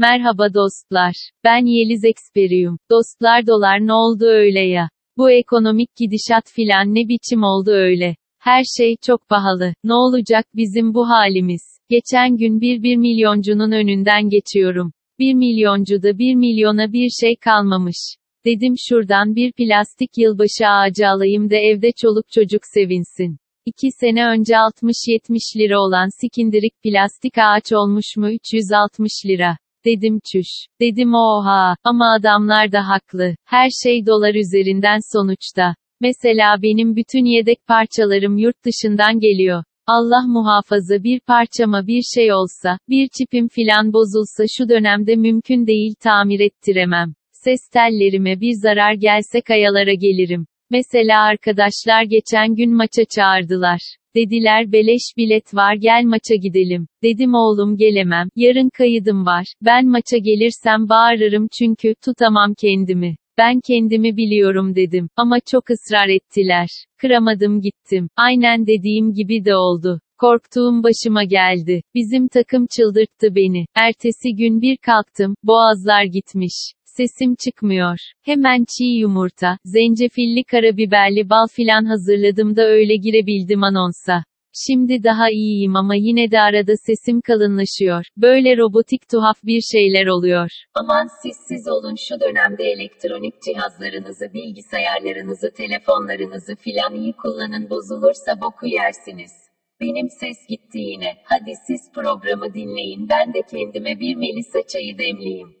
Merhaba dostlar. Ben Yeliz Experium. Dostlar dolar ne oldu öyle ya? Bu ekonomik gidişat filan ne biçim oldu öyle? Her şey çok pahalı. Ne olacak bizim bu halimiz? Geçen gün bir bir milyoncunun önünden geçiyorum. Bir milyoncuda bir milyona bir şey kalmamış. Dedim şuradan bir plastik yılbaşı ağacı alayım da evde çoluk çocuk sevinsin. İki sene önce 60-70 lira olan sikindirik plastik ağaç olmuş mu 360 lira. Dedim çüş. Dedim oha. Ama adamlar da haklı. Her şey dolar üzerinden sonuçta. Mesela benim bütün yedek parçalarım yurt dışından geliyor. Allah muhafaza bir parçama bir şey olsa, bir çipim filan bozulsa şu dönemde mümkün değil tamir ettiremem. Ses tellerime bir zarar gelse kayalara gelirim. Mesela arkadaşlar geçen gün maça çağırdılar. Dediler beleş bilet var gel maça gidelim. Dedim oğlum gelemem, yarın kayıdım var. Ben maça gelirsem bağırırım çünkü tutamam kendimi. Ben kendimi biliyorum dedim ama çok ısrar ettiler. Kıramadım gittim. Aynen dediğim gibi de oldu. Korktuğum başıma geldi. Bizim takım çıldırttı beni. Ertesi gün bir kalktım, boğazlar gitmiş. Sesim çıkmıyor. Hemen çiğ yumurta, zencefilli karabiberli bal filan hazırladım da öyle girebildim anonsa. Şimdi daha iyiyim ama yine de arada sesim kalınlaşıyor. Böyle robotik tuhaf bir şeyler oluyor. Aman siz siz olun şu dönemde elektronik cihazlarınızı, bilgisayarlarınızı, telefonlarınızı filan iyi kullanın bozulursa boku yersiniz. Benim ses gitti yine. Hadi siz programı dinleyin ben de kendime bir melisa çayı demleyeyim.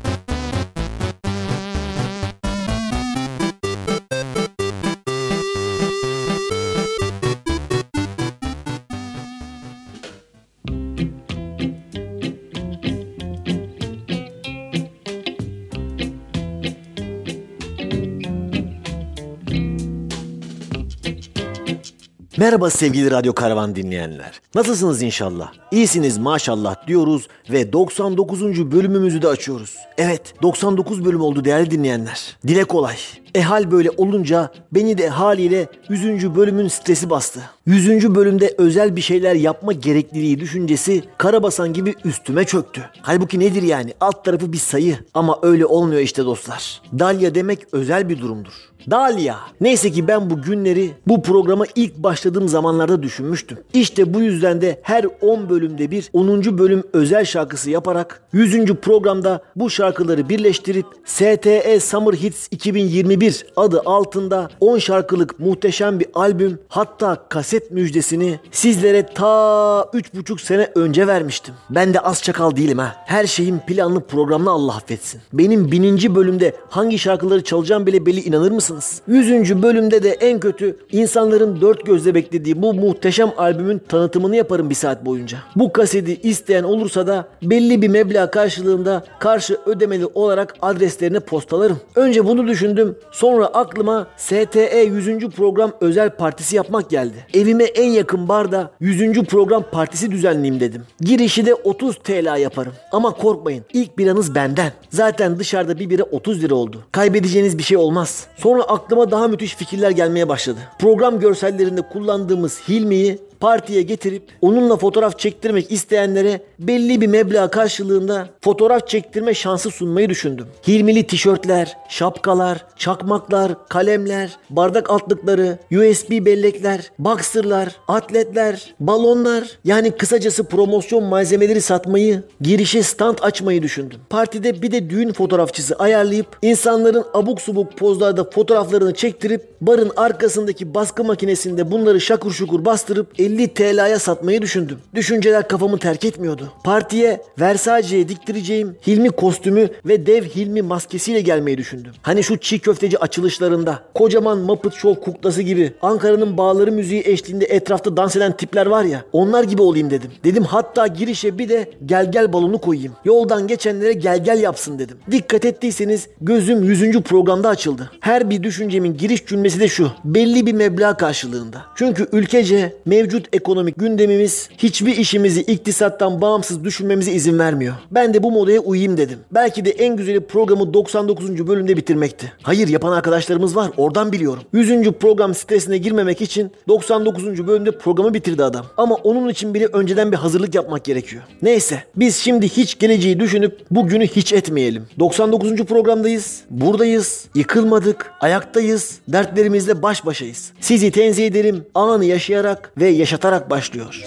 Merhaba sevgili Radyo Karavan dinleyenler. Nasılsınız inşallah? İyisiniz maşallah diyoruz ve 99. bölümümüzü de açıyoruz. Evet 99 bölüm oldu değerli dinleyenler. Dile kolay. E hal böyle olunca beni de haliyle 100. bölümün stresi bastı. 100. bölümde özel bir şeyler yapma gerekliliği düşüncesi karabasan gibi üstüme çöktü. Halbuki nedir yani? Alt tarafı bir sayı. Ama öyle olmuyor işte dostlar. Dalya demek özel bir durumdur. Dalya. Neyse ki ben bu günleri bu programa ilk başladığım zamanlarda düşünmüştüm. İşte bu yüzden de her 10 bölümde bir 10. bölüm özel şarkısı yaparak 100. programda bu şarkıları birleştirip STE Summer Hits 2021 adı altında 10 şarkılık muhteşem bir albüm hatta kaset müjdesini sizlere ta 3,5 sene önce vermiştim. Ben de az çakal değilim ha. Her şeyin planlı programlı Allah affetsin. Benim bininci bölümde hangi şarkıları çalacağım bile belli inanır mısınız? 100. bölümde de en kötü insanların dört gözle beklediği bu muhteşem albümün tanıtımını yaparım bir saat boyunca. Bu kaseti isteyen olursa da belli bir meblağ karşılığında karşı ödemeli olarak adreslerine postalarım. Önce bunu düşündüm. Sonra aklıma STE 100. program özel partisi yapmak geldi. Evime en yakın barda 100. program partisi düzenleyeyim dedim. Girişi de 30 TL yaparım. Ama korkmayın ilk biranız benden. Zaten dışarıda bir bira 30 lira oldu. Kaybedeceğiniz bir şey olmaz. Sonra aklıma daha müthiş fikirler gelmeye başladı. Program görsellerinde kullandığımız Hilmi'yi partiye getirip onunla fotoğraf çektirmek isteyenlere belli bir meblağ karşılığında fotoğraf çektirme şansı sunmayı düşündüm. Hilmili tişörtler, şapkalar, çakmaklar, kalemler, bardak altlıkları, USB bellekler, boxerlar, atletler, balonlar yani kısacası promosyon malzemeleri satmayı, girişe stand açmayı düşündüm. Partide bir de düğün fotoğrafçısı ayarlayıp insanların abuk subuk pozlarda fotoğraflarını çektirip barın arkasındaki baskı makinesinde bunları şakur şukur bastırıp 50 TL'ye satmayı düşündüm. Düşünceler kafamı terk etmiyordu. Partiye Versace'ye diktireceğim Hilmi kostümü ve dev Hilmi maskesiyle gelmeyi düşündüm. Hani şu çiğ köfteci açılışlarında kocaman Muppet Show kuklası gibi Ankara'nın bağları müziği eşliğinde etrafta dans eden tipler var ya onlar gibi olayım dedim. Dedim hatta girişe bir de gel gel balonu koyayım. Yoldan geçenlere gel gel yapsın dedim. Dikkat ettiyseniz gözüm 100. programda açıldı. Her bir düşüncemin giriş cümlesi de şu. Belli bir meblağ karşılığında. Çünkü ülkece mevcut mevcut ekonomik gündemimiz hiçbir işimizi iktisattan bağımsız düşünmemize izin vermiyor. Ben de bu modaya uyayım dedim. Belki de en güzeli programı 99. bölümde bitirmekti. Hayır yapan arkadaşlarımız var oradan biliyorum. 100. program stresine girmemek için 99. bölümde programı bitirdi adam. Ama onun için bile önceden bir hazırlık yapmak gerekiyor. Neyse biz şimdi hiç geleceği düşünüp bugünü hiç etmeyelim. 99. programdayız. Buradayız. Yıkılmadık. Ayaktayız. Dertlerimizle baş başayız. Sizi tenzih ederim. Anı yaşayarak ve yaşatarak başlıyor.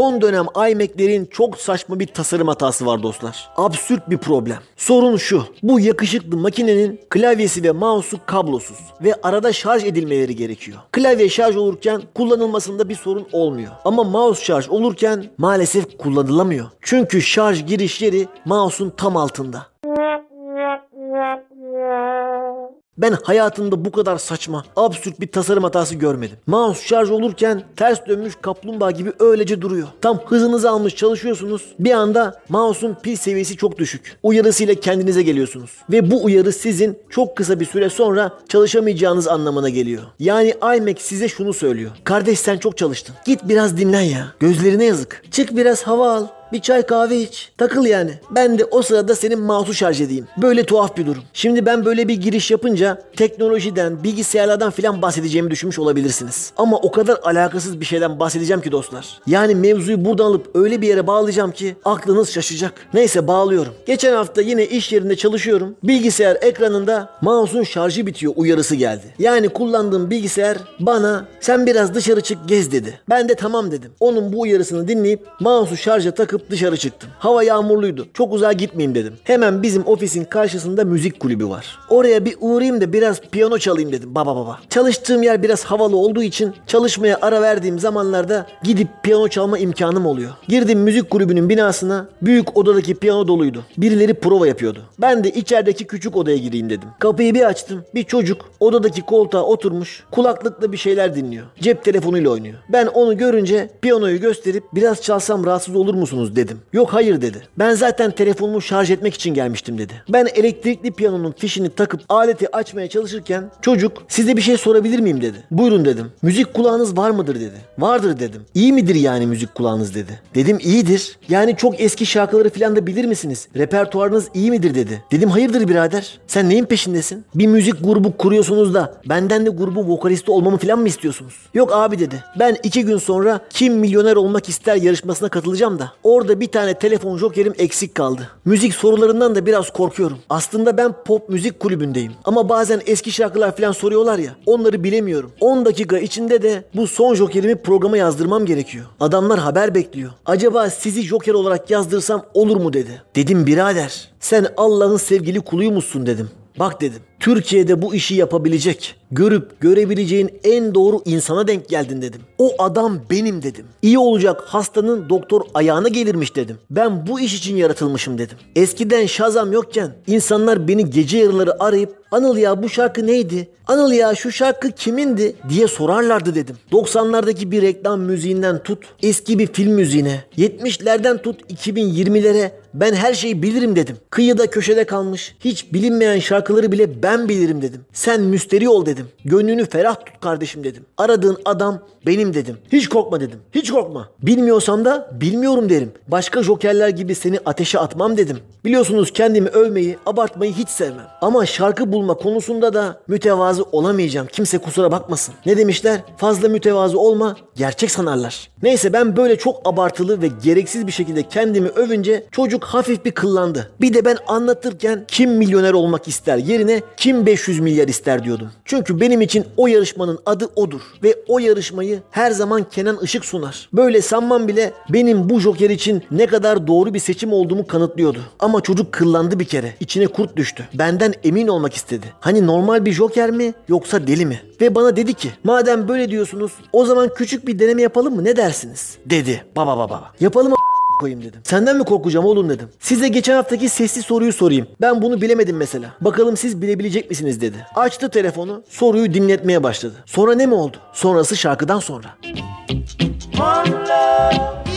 Son dönem iMac'lerin çok saçma bir tasarım hatası var dostlar. Absürt bir problem. Sorun şu. Bu yakışıklı makinenin klavyesi ve mouse'u kablosuz ve arada şarj edilmeleri gerekiyor. Klavye şarj olurken kullanılmasında bir sorun olmuyor. Ama mouse şarj olurken maalesef kullanılamıyor. Çünkü şarj giriş yeri mouse'un tam altında. Ben hayatımda bu kadar saçma, absürt bir tasarım hatası görmedim. Mouse şarj olurken ters dönmüş kaplumbağa gibi öylece duruyor. Tam hızınızı almış çalışıyorsunuz. Bir anda mouse'un pil seviyesi çok düşük. Uyarısıyla kendinize geliyorsunuz. Ve bu uyarı sizin çok kısa bir süre sonra çalışamayacağınız anlamına geliyor. Yani iMac size şunu söylüyor. Kardeş sen çok çalıştın. Git biraz dinlen ya. Gözlerine yazık. Çık biraz hava al. Bir çay kahve iç. Takıl yani. Ben de o sırada senin mouse'u şarj edeyim. Böyle tuhaf bir durum. Şimdi ben böyle bir giriş yapınca teknolojiden, bilgisayarlardan filan bahsedeceğimi düşünmüş olabilirsiniz. Ama o kadar alakasız bir şeyden bahsedeceğim ki dostlar. Yani mevzuyu buradan alıp öyle bir yere bağlayacağım ki aklınız şaşacak. Neyse bağlıyorum. Geçen hafta yine iş yerinde çalışıyorum. Bilgisayar ekranında mouse'un şarjı bitiyor uyarısı geldi. Yani kullandığım bilgisayar bana sen biraz dışarı çık gez dedi. Ben de tamam dedim. Onun bu uyarısını dinleyip mouse'u şarja takıp dışarı çıktım. Hava yağmurluydu. Çok uzağa gitmeyeyim dedim. Hemen bizim ofisin karşısında müzik kulübü var. Oraya bir uğrayayım da biraz piyano çalayım dedim. Baba baba. Çalıştığım yer biraz havalı olduğu için çalışmaya ara verdiğim zamanlarda gidip piyano çalma imkanım oluyor. Girdim müzik kulübünün binasına. Büyük odadaki piyano doluydu. Birileri prova yapıyordu. Ben de içerideki küçük odaya gireyim dedim. Kapıyı bir açtım. Bir çocuk odadaki koltuğa oturmuş. Kulaklıkla bir şeyler dinliyor. Cep telefonuyla oynuyor. Ben onu görünce piyanoyu gösterip biraz çalsam rahatsız olur musunuz dedim. Yok hayır dedi. Ben zaten telefonumu şarj etmek için gelmiştim dedi. Ben elektrikli piyanonun fişini takıp aleti açmaya çalışırken çocuk size bir şey sorabilir miyim dedi. Buyurun dedim. Müzik kulağınız var mıdır dedi. Vardır dedim. İyi midir yani müzik kulağınız dedi. Dedim iyidir. Yani çok eski şarkıları falan da bilir misiniz? Repertuarınız iyi midir dedi. Dedim hayırdır birader. Sen neyin peşindesin? Bir müzik grubu kuruyorsunuz da benden de grubun vokalisti olmamı falan mı istiyorsunuz? Yok abi dedi. Ben iki gün sonra kim milyoner olmak ister yarışmasına katılacağım da orada bir tane telefon jokerim eksik kaldı. Müzik sorularından da biraz korkuyorum. Aslında ben pop müzik kulübündeyim. Ama bazen eski şarkılar falan soruyorlar ya. Onları bilemiyorum. 10 dakika içinde de bu son jokerimi programa yazdırmam gerekiyor. Adamlar haber bekliyor. Acaba sizi joker olarak yazdırsam olur mu dedi. Dedim birader sen Allah'ın sevgili kuluymuşsun dedim. Bak dedim. Türkiye'de bu işi yapabilecek, görüp görebileceğin en doğru insana denk geldin dedim. O adam benim dedim. İyi olacak hastanın doktor ayağına gelirmiş dedim. Ben bu iş için yaratılmışım dedim. Eskiden Şazam yokken insanlar beni gece yarıları arayıp Anıl ya bu şarkı neydi? Anıl ya şu şarkı kimindi? diye sorarlardı dedim. 90'lardaki bir reklam müziğinden tut, eski bir film müziğine, 70'lerden tut 2020'lere ben her şeyi bilirim dedim. Kıyıda köşede kalmış, hiç bilinmeyen şarkıları bile ben bilirim dedim. Sen müsteri ol dedim. Gönlünü ferah tut kardeşim dedim. Aradığın adam benim dedim. Hiç korkma dedim. Hiç korkma. Bilmiyorsam da bilmiyorum derim. Başka jokerler gibi seni ateşe atmam dedim. Biliyorsunuz kendimi övmeyi, abartmayı hiç sevmem. Ama şarkı bulma konusunda da mütevazı olamayacağım. Kimse kusura bakmasın. Ne demişler? Fazla mütevazı olma, gerçek sanarlar. Neyse ben böyle çok abartılı ve gereksiz bir şekilde kendimi övünce çocuk hafif bir kıllandı. Bir de ben anlatırken kim milyoner olmak ister yerine kim 500 milyar ister diyordum. Çünkü benim için o yarışmanın adı odur. Ve o yarışmayı her zaman Kenan Işık sunar. Böyle sanmam bile benim bu joker için ne kadar doğru bir seçim olduğumu kanıtlıyordu. Ama çocuk kıllandı bir kere. İçine kurt düştü. Benden emin olmak istedi. Hani normal bir joker mi yoksa deli mi? Ve bana dedi ki madem böyle diyorsunuz o zaman küçük bir deneme yapalım mı ne dersiniz? Dedi. Baba baba. Yapalım koyayım dedim. Senden mi korkacağım oğlum dedim. Size geçen haftaki sesli soruyu sorayım. Ben bunu bilemedim mesela. Bakalım siz bilebilecek misiniz dedi. Açtı telefonu soruyu dinletmeye başladı. Sonra ne mi oldu? Sonrası şarkıdan sonra. I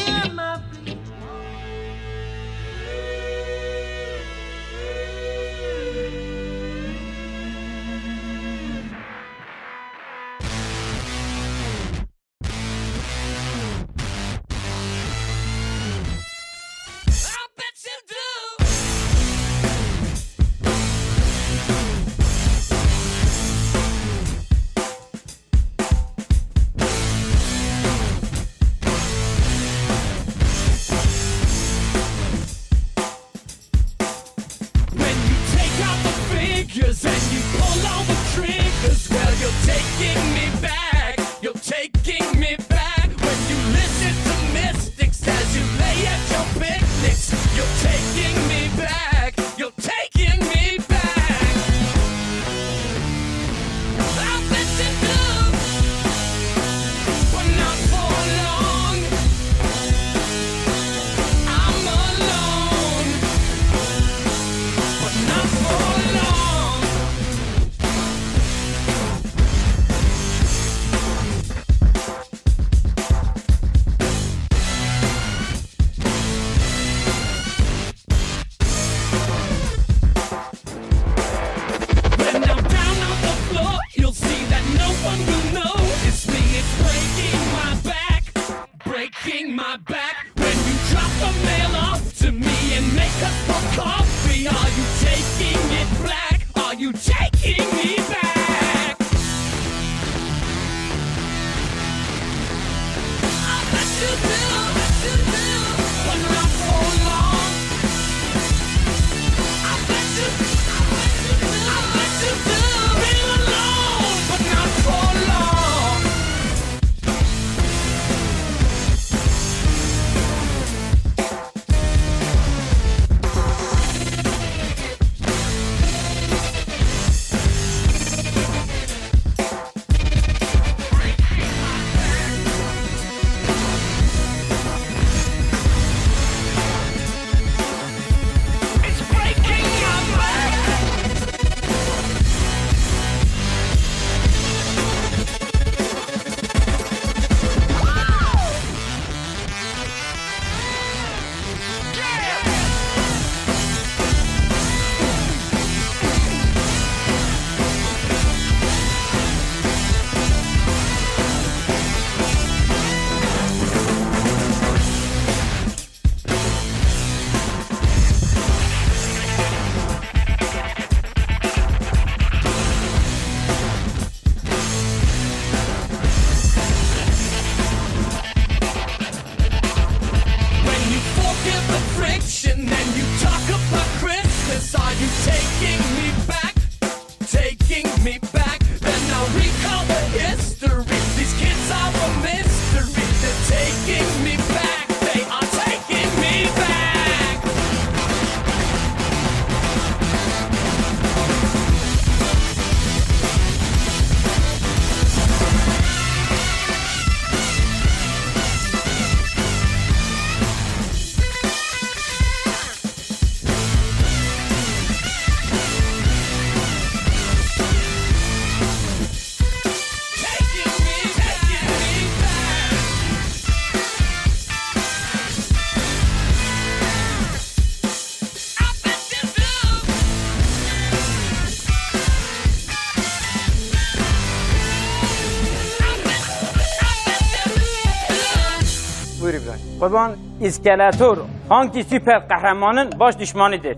Kurban İskeletor hangi süper kahramanın baş düşmanıdır?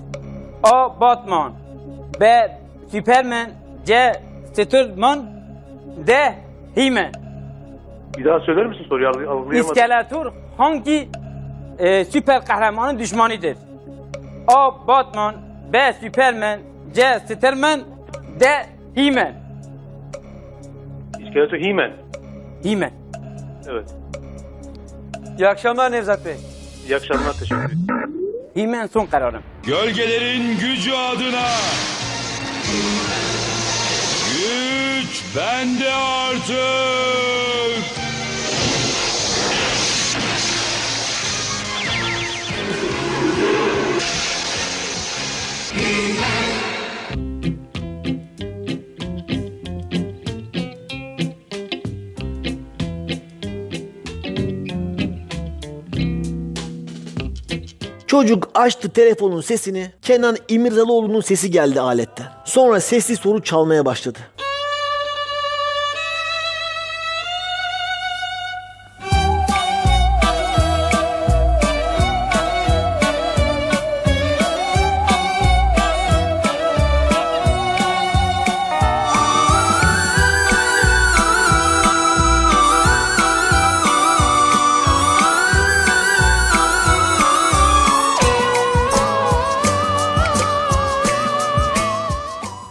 A. Batman B. Superman C. Superman D. He-Man Bir daha söyler misin soruyu Algı- algılayamadım. İskeletor hangi e, süper kahramanın düşmanıdır? A. Batman B. Superman C. Superman D. He-Man İskeletor He-Man. He-Man Evet. İyi akşamlar Nevzat Bey. İyi akşamlar teşekkür ederim. He-Man son kararım. Gölgelerin gücü adına. Güç bende artık. Çocuk açtı telefonun sesini. Kenan İmirzalıoğlu'nun sesi geldi aletten. Sonra sesli soru çalmaya başladı.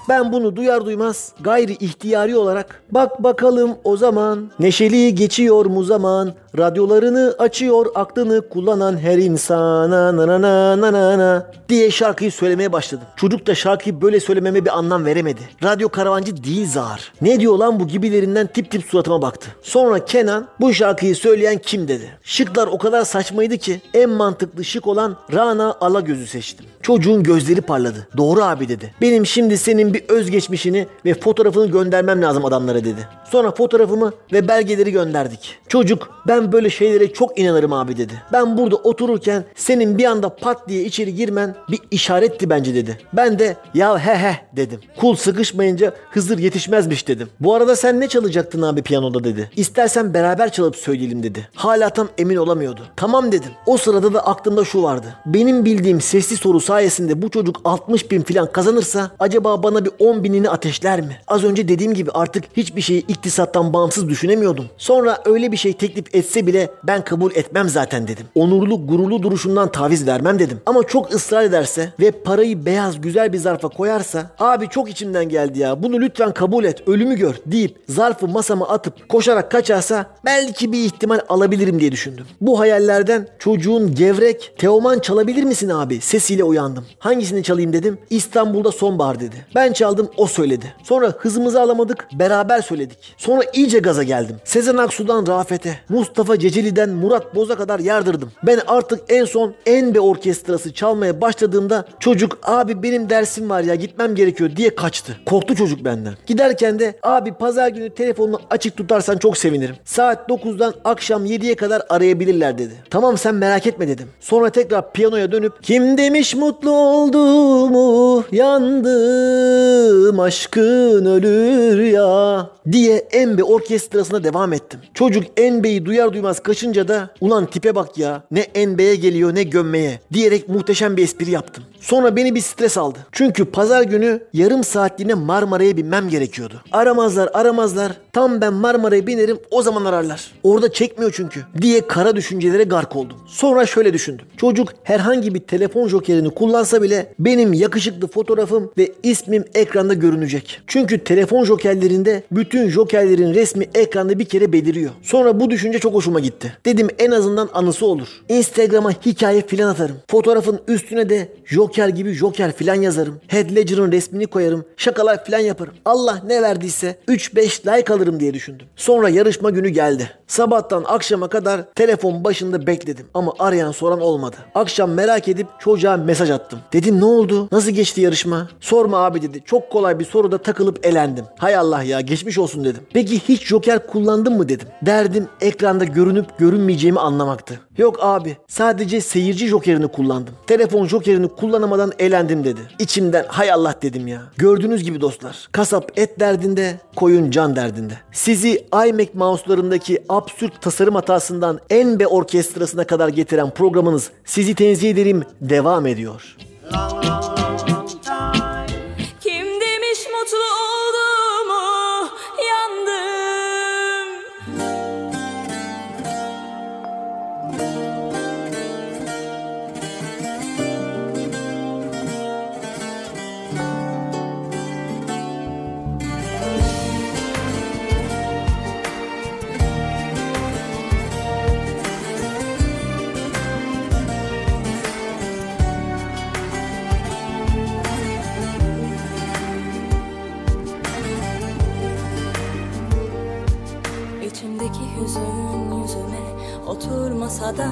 Ben bunu duyar duymaz gayri ihtiyari olarak bak bakalım o zaman neşeli geçiyor mu zaman radyolarını açıyor aklını kullanan her insana na na na na na na diye şarkıyı söylemeye başladım. Çocuk da şarkıyı böyle söylememe bir anlam veremedi. Radyo karavancı değil zar. Ne diyor lan bu gibilerinden tip tip suratıma baktı. Sonra Kenan bu şarkıyı söyleyen kim dedi. Şıklar o kadar saçmaydı ki en mantıklı şık olan Rana Alagöz'ü seçtim. Çocuğun gözleri parladı. Doğru abi dedi. Benim şimdi senin bir özgeçmişini ve fotoğrafını göndermem lazım adamlara dedi. Sonra fotoğrafımı ve belgeleri gönderdik. Çocuk ben böyle şeylere çok inanırım abi dedi. Ben burada otururken senin bir anda pat diye içeri girmen bir işaretti bence dedi. Ben de ya he he dedim. Kul sıkışmayınca Hızır yetişmezmiş dedim. Bu arada sen ne çalacaktın abi piyanoda dedi. İstersen beraber çalıp söyleyelim dedi. Hala tam emin olamıyordu. Tamam dedim. O sırada da aklımda şu vardı. Benim bildiğim sesli soru sayesinde bu çocuk 60 bin falan kazanırsa acaba bana bir 10 binini ateşler mi? Az önce dediğim gibi artık hiçbir şeyi iktisattan bağımsız düşünemiyordum. Sonra öyle bir şey teklif etse bile ben kabul etmem zaten dedim. Onurlu gururlu duruşundan taviz vermem dedim. Ama çok ısrar ederse ve parayı beyaz güzel bir zarfa koyarsa abi çok içimden geldi ya bunu lütfen kabul et ölümü gör deyip zarfı masama atıp koşarak kaçarsa belki bir ihtimal alabilirim diye düşündüm. Bu hayallerden çocuğun gevrek Teoman çalabilir misin abi sesiyle uyandım. Hangisini çalayım dedim. İstanbul'da sonbahar dedi. Ben çaldım o söyledi. Sonra hızımızı alamadık beraber söyledik. Sonra iyice gaza geldim. Sezen Aksu'dan Rafet'e, Mustafa Ceceli'den Murat Boz'a kadar yardırdım. Ben artık en son Enbe Orkestrası çalmaya başladığımda çocuk abi benim dersim var ya gitmem gerekiyor diye kaçtı. Korktu çocuk benden. Giderken de abi pazar günü telefonunu açık tutarsan çok sevinirim. Saat 9'dan akşam 7'ye kadar arayabilirler dedi. Tamam sen merak etme dedim. Sonra tekrar piyanoya dönüp kim demiş mutlu olduğumu yandım aşkın ölür ya diye Enbe orkestrasına devam ettim. Çocuk Enbe'yi duyar duymaz kaçınca da ulan tipe bak ya ne Enbe'ye geliyor ne gömmeye diyerek muhteşem bir espri yaptım. Sonra beni bir stres aldı. Çünkü pazar günü yarım saatliğine Marmara'ya binmem gerekiyordu. Aramazlar aramazlar tam ben Marmara'ya binerim o zaman ararlar. Orada çekmiyor çünkü diye kara düşüncelere gark oldum. Sonra şöyle düşündüm. Çocuk herhangi bir telefon jokerini kullansa bile benim yakışıklı fotoğrafım ve ismim ekranda görünecek. Çünkü telefon jokerlerinde bütün jokerlerin resmi ekranda bir kere beliriyor. Sonra bu düşünce çok hoşuma gitti. Dedim en azından anısı olur. Instagram'a hikaye filan atarım. Fotoğrafın üstüne de joker gibi joker filan yazarım. Heath Ledger'ın resmini koyarım. Şakalar filan yaparım. Allah ne verdiyse 3-5 like alırım diye düşündüm. Sonra yarışma günü geldi. Sabahtan akşama kadar telefon başında bekledim ama arayan soran olmadı. Akşam merak edip çocuğa mesaj attım. Dedim ne oldu? Nasıl geçti yarışma? Sorma abi dedi. Çok kolay bir soruda takılıp elendim. Hay Allah ya geçmiş olsun dedim. Peki hiç joker kullandın mı dedim. Derdim Derdim ekranda görünüp görünmeyeceğimi anlamaktı. Yok abi sadece seyirci jokerini kullandım. Telefon jokerini kullanamadan elendim dedi. İçimden hay Allah dedim ya. Gördüğünüz gibi dostlar kasap et derdinde koyun can derdinde. Sizi iMac mouse'larındaki absürt tasarım hatasından Enbe orkestrasına kadar getiren programınız sizi tenzih ederim devam ediyor. Kim oturmasa da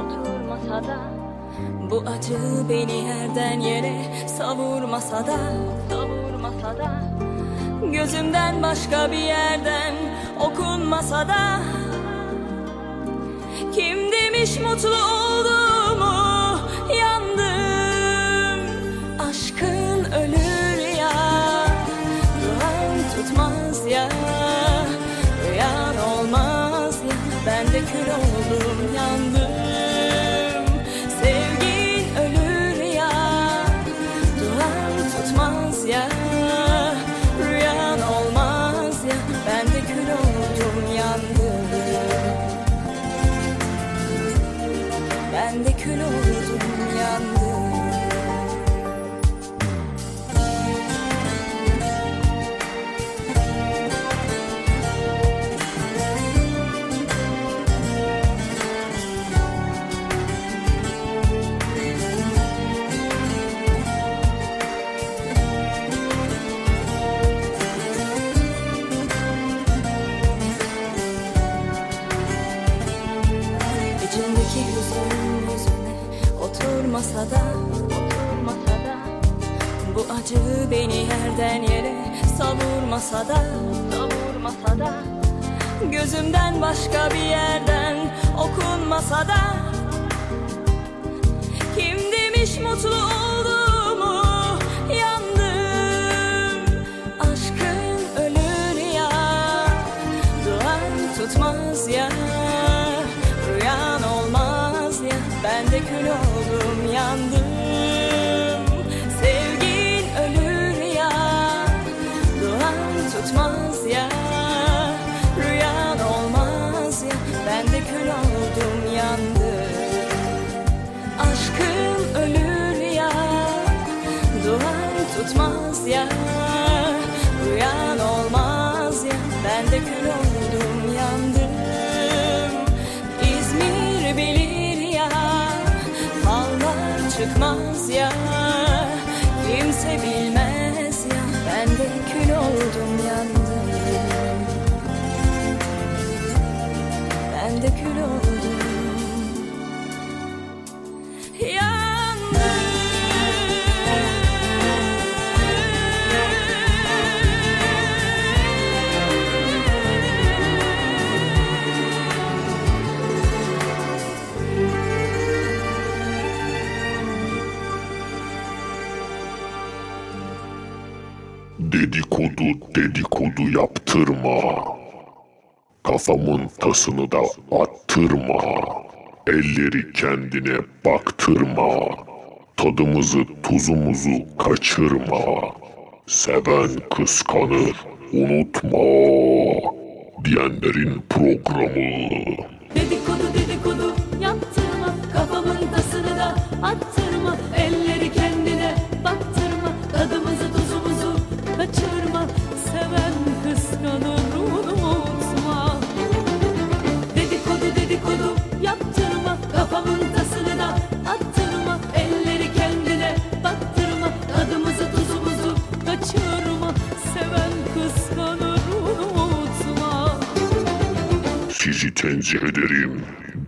Oturmasa da Bu acı beni yerden yere savurmasa da Savurmasa da Gözümden başka bir yerden okunmasa da. Kim demiş mutlu olduğumu yerden yere savurmasa da Savurmasa da Gözümden başka bir yerden okunmasa da Kim demiş mutlu olduğumu dedikodu yaptırma. Kafamın tasını da attırma. Elleri kendine baktırma. Tadımızı tuzumuzu kaçırma. Seven kıskanır unutma. Diyenlerin programı. Dedikodu Sizi tenzih ederim.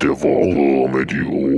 Devam ediyor.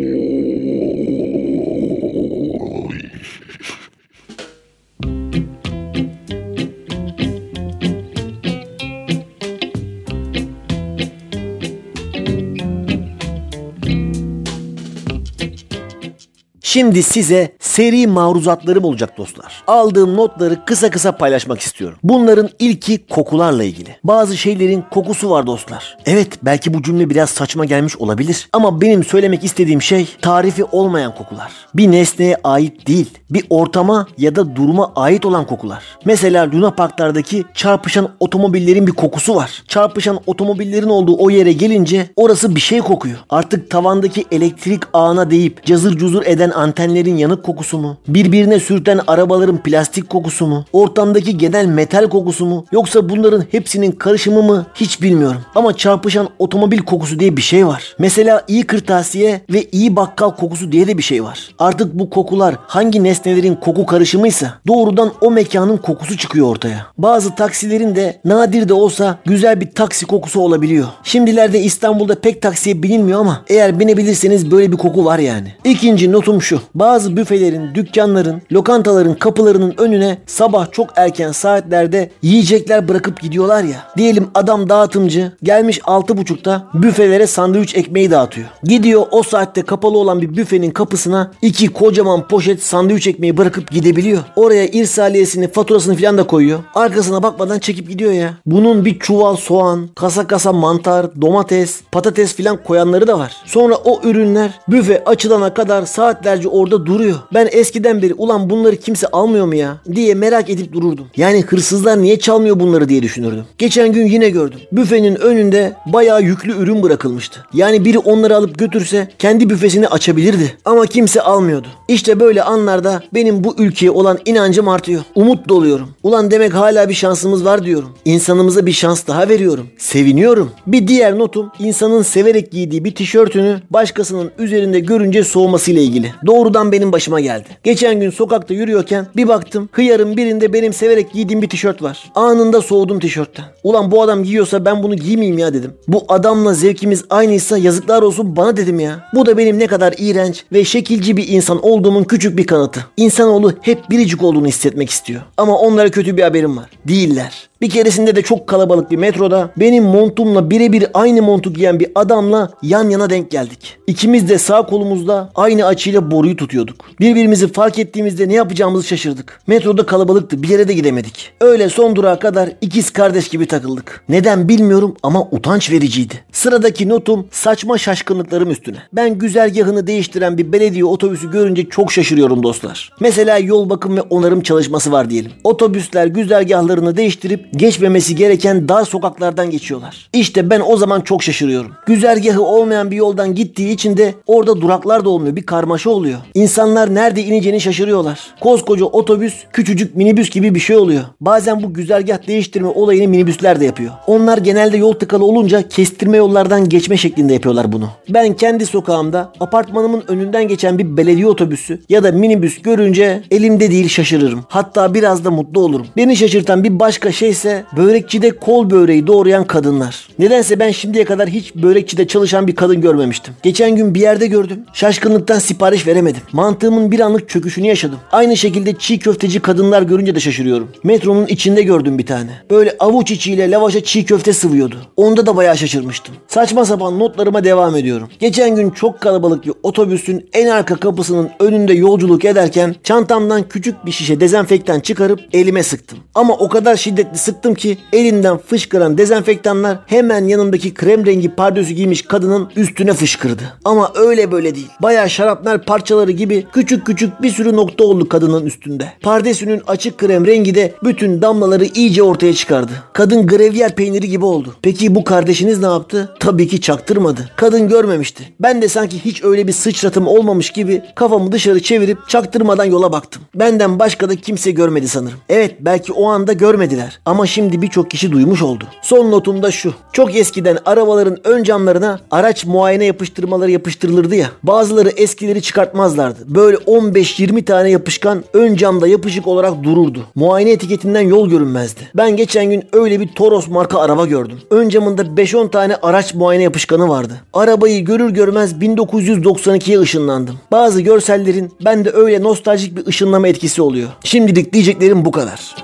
Şimdi size seri maruzatlarım olacak dostlar. Aldığım notları kısa kısa paylaşmak istiyorum. Bunların ilki kokularla ilgili. Bazı şeylerin kokusu var dostlar. Evet belki bu cümle biraz saçma gelmiş olabilir. Ama benim söylemek istediğim şey tarifi olmayan kokular. Bir nesneye ait değil. Bir ortama ya da duruma ait olan kokular. Mesela Luna Parklardaki çarpışan otomobillerin bir kokusu var. Çarpışan otomobillerin olduğu o yere gelince orası bir şey kokuyor. Artık tavandaki elektrik ağına değip cazır cuzur eden antenlerin yanık kokusu mu? Birbirine sürten arabaların plastik kokusu mu? Ortamdaki genel metal kokusu mu? Yoksa bunların hepsinin karışımı mı? Hiç bilmiyorum. Ama çarpışan otomobil kokusu diye bir şey var. Mesela iyi kırtasiye ve iyi bakkal kokusu diye de bir şey var. Artık bu kokular hangi nesnelerin koku karışımıysa doğrudan o mekanın kokusu çıkıyor ortaya. Bazı taksilerin de nadir de olsa güzel bir taksi kokusu olabiliyor. Şimdilerde İstanbul'da pek taksiye binilmiyor ama eğer binebilirseniz böyle bir koku var yani. İkinci notum şu. Bazı büfelerin, dükkanların, lokantaların kapılarının önüne sabah çok erken saatlerde yiyecekler bırakıp gidiyorlar ya. Diyelim adam dağıtımcı gelmiş 6.30'da büfelere sandviç ekmeği dağıtıyor. Gidiyor o saatte kapalı olan bir büfenin kapısına iki kocaman poşet sandviç ekmeği bırakıp gidebiliyor. Oraya irsaliyesini, faturasını falan da koyuyor. Arkasına bakmadan çekip gidiyor ya. Bunun bir çuval soğan, kasa kasa mantar, domates, patates filan koyanları da var. Sonra o ürünler büfe açılana kadar saatlerce orada duruyor. Ben eskiden beri ulan bunları kimse almıyor mu ya diye merak edip dururdum. Yani hırsızlar niye çalmıyor bunları diye düşünürdüm. Geçen gün yine gördüm. Büfenin önünde bayağı yüklü ürün bırakılmıştı. Yani biri onları alıp götürse kendi büfesini açabilirdi. Ama kimse almıyordu. İşte böyle anlarda benim bu ülkeye olan inancım artıyor. Umut doluyorum. Ulan demek hala bir şansımız var diyorum. İnsanımıza bir şans daha veriyorum. Seviniyorum. Bir diğer notum insanın severek giydiği bir tişörtünü başkasının üzerinde görünce soğumasıyla ilgili. Doğrudan benim başıma geldi. Geçen gün sokakta yürüyorken bir baktım hıyarın birinde benim severek giydiğim bir tişört var. Anında soğudum tişörtten. Ulan bu adam giyiyorsa ben bunu giymeyeyim ya dedim. Bu adamla zevkimiz aynıysa yazıklar olsun bana dedim ya. Bu da benim ne kadar iğrenç ve şekilci bir insan olduğumun küçük bir kanıtı. İnsanoğlu hep biricik olduğunu hissetmek istiyor. Ama onlara kötü bir haberim var. Değiller. Bir keresinde de çok kalabalık bir metroda benim montumla birebir aynı montu giyen bir adamla yan yana denk geldik. İkimiz de sağ kolumuzda aynı açıyla boruyu tutuyorduk. Birbirimizi fark ettiğimizde ne yapacağımızı şaşırdık. Metroda kalabalıktı bir yere de gidemedik. Öyle son durağa kadar ikiz kardeş gibi takıldık. Neden bilmiyorum ama utanç vericiydi. Sıradaki notum saçma şaşkınlıklarım üstüne. Ben güzergahını değiştiren bir belediye otobüsü görünce çok şaşırıyorum dostlar. Mesela yol bakım ve onarım çalışması var diyelim. Otobüsler güzergahlarını değiştirip geçmemesi gereken dar sokaklardan geçiyorlar. İşte ben o zaman çok şaşırıyorum. Güzergahı olmayan bir yoldan gittiği için de orada duraklar da olmuyor. Bir karmaşa oluyor. İnsanlar nerede ineceğini şaşırıyorlar. Koskoca otobüs küçücük minibüs gibi bir şey oluyor. Bazen bu güzergah değiştirme olayını minibüsler de yapıyor. Onlar genelde yol tıkalı olunca kestirme yollardan geçme şeklinde yapıyorlar bunu. Ben kendi sokağımda apartmanımın önünden geçen bir belediye otobüsü ya da minibüs görünce elimde değil şaşırırım. Hatta biraz da mutlu olurum. Beni şaşırtan bir başka şey ise börekçide kol böreği doğrayan kadınlar. Nedense ben şimdiye kadar hiç börekçide çalışan bir kadın görmemiştim. Geçen gün bir yerde gördüm. Şaşkınlıktan sipariş veremedim. Mantığımın bir anlık çöküşünü yaşadım. Aynı şekilde çiğ köfteci kadınlar görünce de şaşırıyorum. Metronun içinde gördüm bir tane. Böyle avuç içiyle lavaşa çiğ köfte sıvıyordu. Onda da bayağı şaşırmıştım. Saçma sapan notlarıma devam ediyorum. Geçen gün çok kalabalık bir otobüsün en arka kapısının önünde yolculuk ederken çantamdan küçük bir şişe dezenfektan çıkarıp elime sıktım. Ama o kadar şiddetli sıktım ki elinden fışkıran dezenfektanlar hemen yanımdaki krem rengi pardösü giymiş kadının üstüne fışkırdı. Ama öyle böyle değil. Bayağı şarapnel parçaları gibi küçük küçük bir sürü nokta oldu kadının üstünde. Pardesünün açık krem rengi de bütün damlaları iyice ortaya çıkardı. Kadın grevyer peyniri gibi oldu. Peki bu kardeşiniz ne yaptı? Tabii ki çaktırmadı. Kadın görmemişti. Ben de sanki hiç öyle bir sıçratım olmamış gibi kafamı dışarı çevirip çaktırmadan yola baktım. Benden başka da kimse görmedi sanırım. Evet belki o anda görmediler ama şimdi birçok kişi duymuş oldu. Son notum da şu. Çok eskiden arabaların ön camlarına araç muayene yapıştırmaları yapıştırılırdı ya. Bazıları eskileri çıkartmazlardı. Böyle 15-20 tane yapışkan ön camda yapışık olarak dururdu. Muayene etiketinden yol görünmezdi. Ben geçen gün öyle bir Toros marka araba gördüm. Ön camında 5-10 tane araç muayene yapışkanı vardı. Arabayı görür görmez 1992'ye ışınlandım. Bazı görsellerin bende öyle nostaljik bir ışınlama etkisi oluyor. Şimdilik diyeceklerim bu kadar.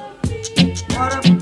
children,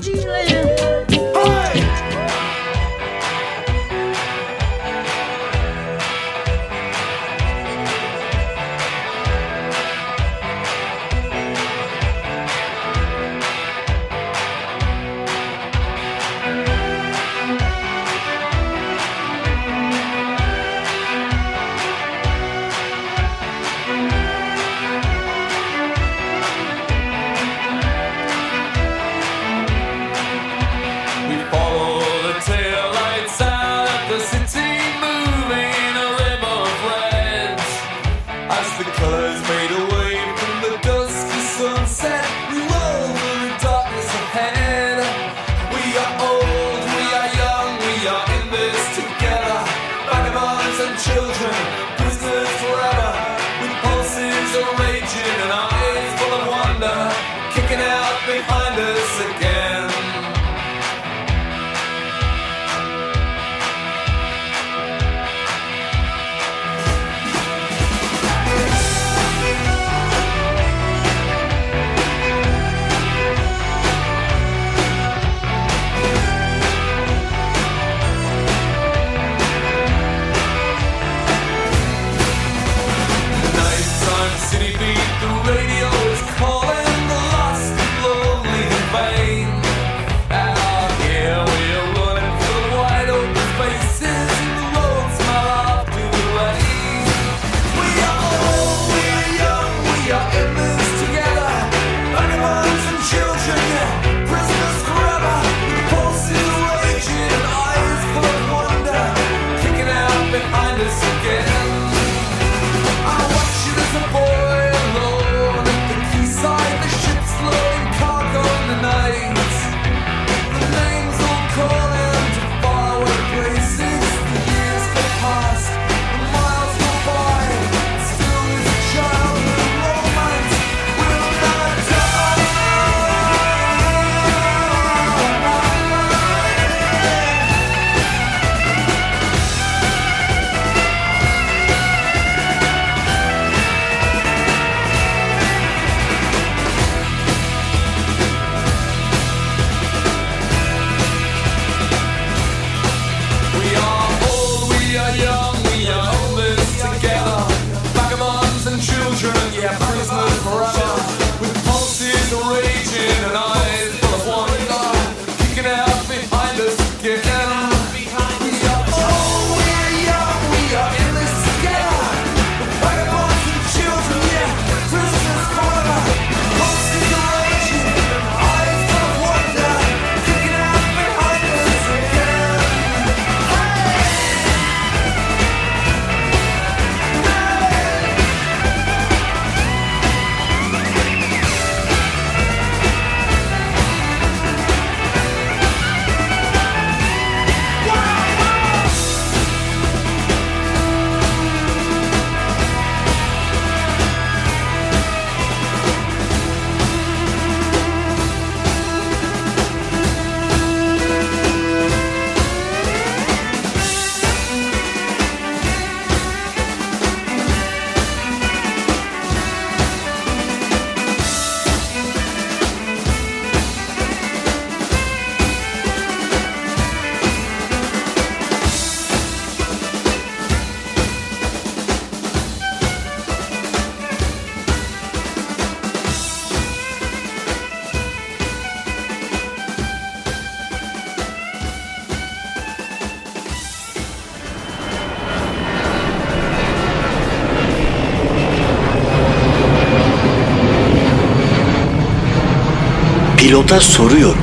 Pilota soruyorum.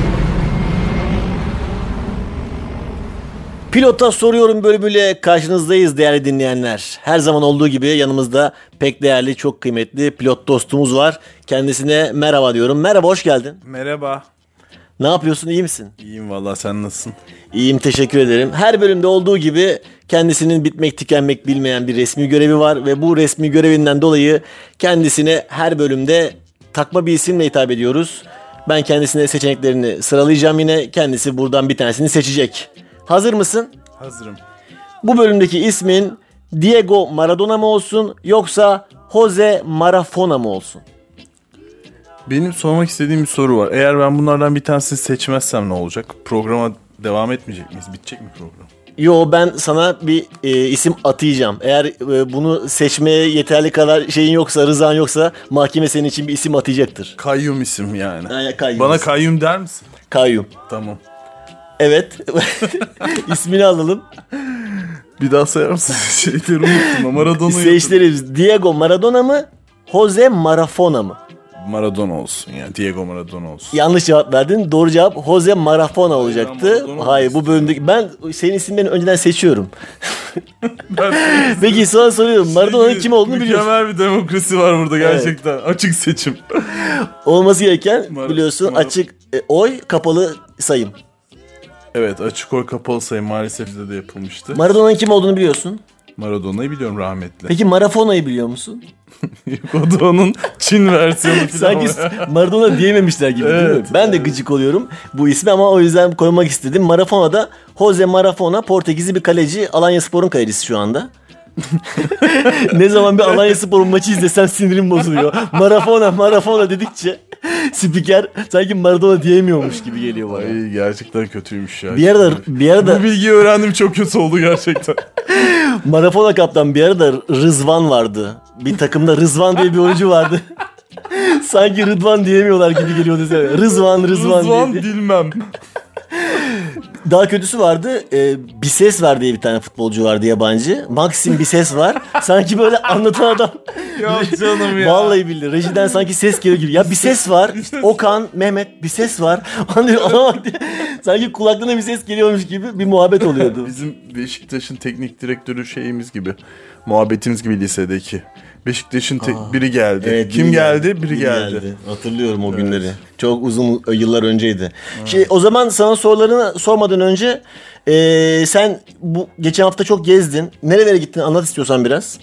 Pilota soruyorum bölümüyle karşınızdayız değerli dinleyenler. Her zaman olduğu gibi yanımızda pek değerli, çok kıymetli pilot dostumuz var. Kendisine merhaba diyorum. Merhaba, hoş geldin. Merhaba. Ne yapıyorsun, iyi misin? İyiyim valla sen nasılsın? İyiyim, teşekkür ederim. Her bölümde olduğu gibi kendisinin bitmek tükenmek bilmeyen bir resmi görevi var ve bu resmi görevinden dolayı kendisine her bölümde takma bir isimle hitap ediyoruz. Ben kendisine seçeneklerini sıralayacağım yine. Kendisi buradan bir tanesini seçecek. Hazır mısın? Hazırım. Bu bölümdeki ismin Diego Maradona mı olsun yoksa Jose Marafona mı olsun? Benim sormak istediğim bir soru var. Eğer ben bunlardan bir tanesini seçmezsem ne olacak? Programa devam etmeyecek miyiz? Bitecek mi program? Yo ben sana bir e, isim atayacağım. Eğer e, bunu seçmeye yeterli kadar şeyin yoksa, rızan yoksa mahkeme senin için bir isim atayacaktır. Kayyum isim yani. Aynen, kayyum Bana isim. kayyum der misin? Kayyum. Tamam. Evet. İsmini alalım. Bir daha sayar mısın? Şeyleri unuttum. Maradona'yı Seyircilerimiz Diego Maradona mı? Jose Marafona mı? Maradona olsun yani. Diego Maradona olsun. Yanlış cevap verdin. Doğru cevap Jose Marafona olacaktı. Maradona Hayır bu bölümdeki ben senin isimlerini önceden seçiyorum. Peki sonra soruyorum. Maradona'nın kim olduğunu biliyorsun. Mükemmel bir demokrasi var burada gerçekten. Açık seçim. Olması gereken Mar- biliyorsun Mar- açık e, oy kapalı sayım. Evet açık oy kapalı sayım maalesef bizde de yapılmıştı. Maradona'nın kim olduğunu biliyorsun. Maradona'yı biliyorum rahmetli. Peki Marafona'yı biliyor musun? Yok, o da onun Çin versiyonu falan. Sanki Maradona diyememişler gibi değil mi? Evet, Ben de gıcık oluyorum bu ismi ama o yüzden koymak istedim. Marafona'da Jose Marafona Portekizli bir kaleci. Alanya Spor'un kalecisi şu anda. ne zaman bir Alanya Spor'un maçı izlesem sinirim bozuluyor. Marafona, Marafona dedikçe spiker sanki Maradona diyemiyormuş gibi geliyor bana. Ay, gerçekten kötüymüş ya. Bir arada, bir arada Bu bilgiyi öğrendim çok kötü oldu gerçekten. Marafona kaptan bir arada Rızvan vardı. Bir takımda Rızvan diye bir oyuncu vardı. Sanki Rıdvan diyemiyorlar gibi geliyordu. size. Rızvan, Rızvan, Rızvan diye. bilmem. Daha kötüsü vardı. E, Bises var diye bir tane futbolcu vardı yabancı. Maxim Bises var. Sanki böyle anlatan adam. Ya canım ya. Vallahi billahi. Rejiden sanki ses geliyor gibi. Ya bir ses var. Okan, Mehmet bir ses var. Hani diye- sanki kulaklarına bir ses geliyormuş gibi bir muhabbet oluyordu. Bizim Beşiktaş'ın teknik direktörü şeyimiz gibi. Muhabbetimiz gibi lisedeki. Beşiktaş'ın tek- biri geldi. Evet, Kim biri geldi? Biri, geldi. Hatırlıyorum o günleri. Çok uzun yıllar önceydi. Şey, o zaman sana sorularını sormadan önce eee, sen bu geçen hafta çok gezdin. Nerelere gittin? Anlat istiyorsan biraz.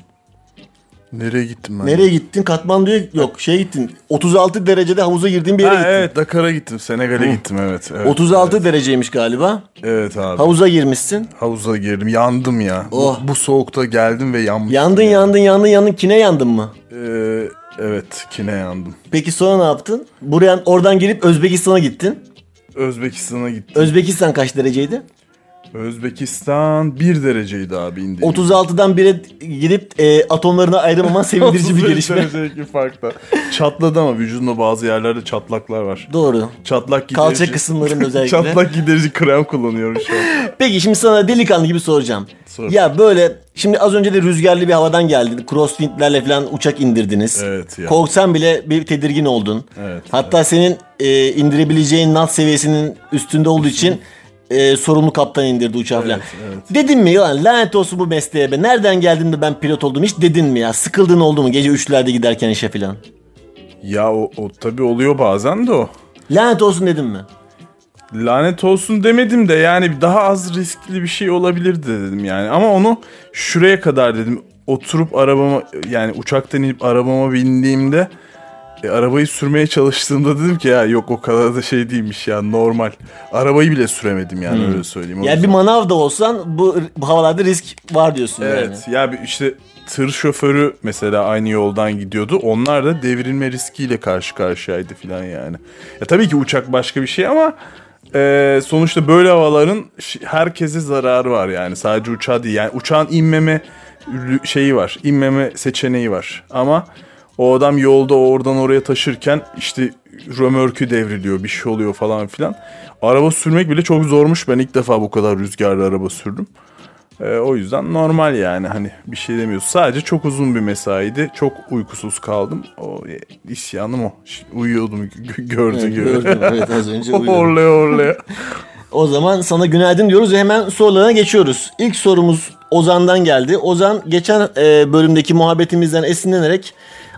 Nereye gittim ben? Nereye gittin? Katmandu'ya yok şey gittin. 36 derecede havuza girdiğin bir yere gittin. evet Dakar'a gittim. Senegal'e gittim evet. evet 36 dereceymiş galiba. Evet abi. Havuza girmişsin. Havuza girdim. Yandım ya. Bu- Oh. Bu, soğukta geldim ve yanmıştım. Yandın ya. yandın yandın yandın. Kine yandın mı? Ee, evet kine yandım. Peki sonra ne yaptın? Buraya oradan gelip Özbekistan'a gittin. Özbekistan'a gittim. Özbekistan kaç dereceydi? Özbekistan 1 dereceydi abi indiğim. 36'dan 1'e gidip e, atomlarına ayrılmaman sevindirici bir 35 gelişme. derecedeki farkla. Çatladı ama vücudunda bazı yerlerde çatlaklar var. Doğru. Çatlak giderici. Kalça kısımların özellikle. Çatlak giderici krem kullanıyorum şu an. Peki şimdi sana delikanlı gibi soracağım. Sor. Ya böyle şimdi az önce de rüzgarlı bir havadan geldin. Crosswindlerle falan uçak indirdiniz. Evet ya. Korksan bile bir tedirgin oldun. Evet, Hatta senin e, indirebileceğin nat seviyesinin üstünde olduğu için e, sorumlu kaptan indirdi uçağı falan. evet. Dedin mi ya lanet olsun bu mesleğe be. Nereden geldin de ben pilot oldum hiç dedin mi ya? Sıkıldın oldu mu gece üçlerde giderken işe falan? Ya o, o tabii oluyor bazen de o. Lanet olsun dedin mi? Lanet olsun demedim de yani daha az riskli bir şey olabilirdi dedim yani. Ama onu şuraya kadar dedim. Oturup arabama yani uçaktan inip arabama bindiğimde e, arabayı sürmeye çalıştığımda dedim ki ya yok o kadar da şey değilmiş ya normal. Arabayı bile süremedim yani öyle söyleyeyim. Yani bir manav da olsan bu, bu havalarda risk var diyorsun yani. Evet ya bir işte tır şoförü mesela aynı yoldan gidiyordu. Onlar da devrilme riskiyle karşı karşıyaydı falan yani. Ya tabii ki uçak başka bir şey ama e, sonuçta böyle havaların herkese zararı var yani. Sadece uçağa değil. Yani uçağın inmeme şeyi var. inmeme seçeneği var. Ama o adam yolda oradan oraya taşırken işte römörkü devriliyor bir şey oluyor falan filan. Araba sürmek bile çok zormuş. Ben ilk defa bu kadar rüzgarlı araba sürdüm. Ee, o yüzden normal yani hani bir şey demiyoruz. Sadece çok uzun bir mesaiydi. Çok uykusuz kaldım. O e, isyanım o. Uyuyordum gördü Evet, gibi. gördüm. Evet, az önce uyudum. Horlaya horlaya. O zaman sana günaydın diyoruz ve hemen sorularına geçiyoruz. İlk sorumuz Ozan'dan geldi. Ozan geçen e, bölümdeki muhabbetimizden esinlenerek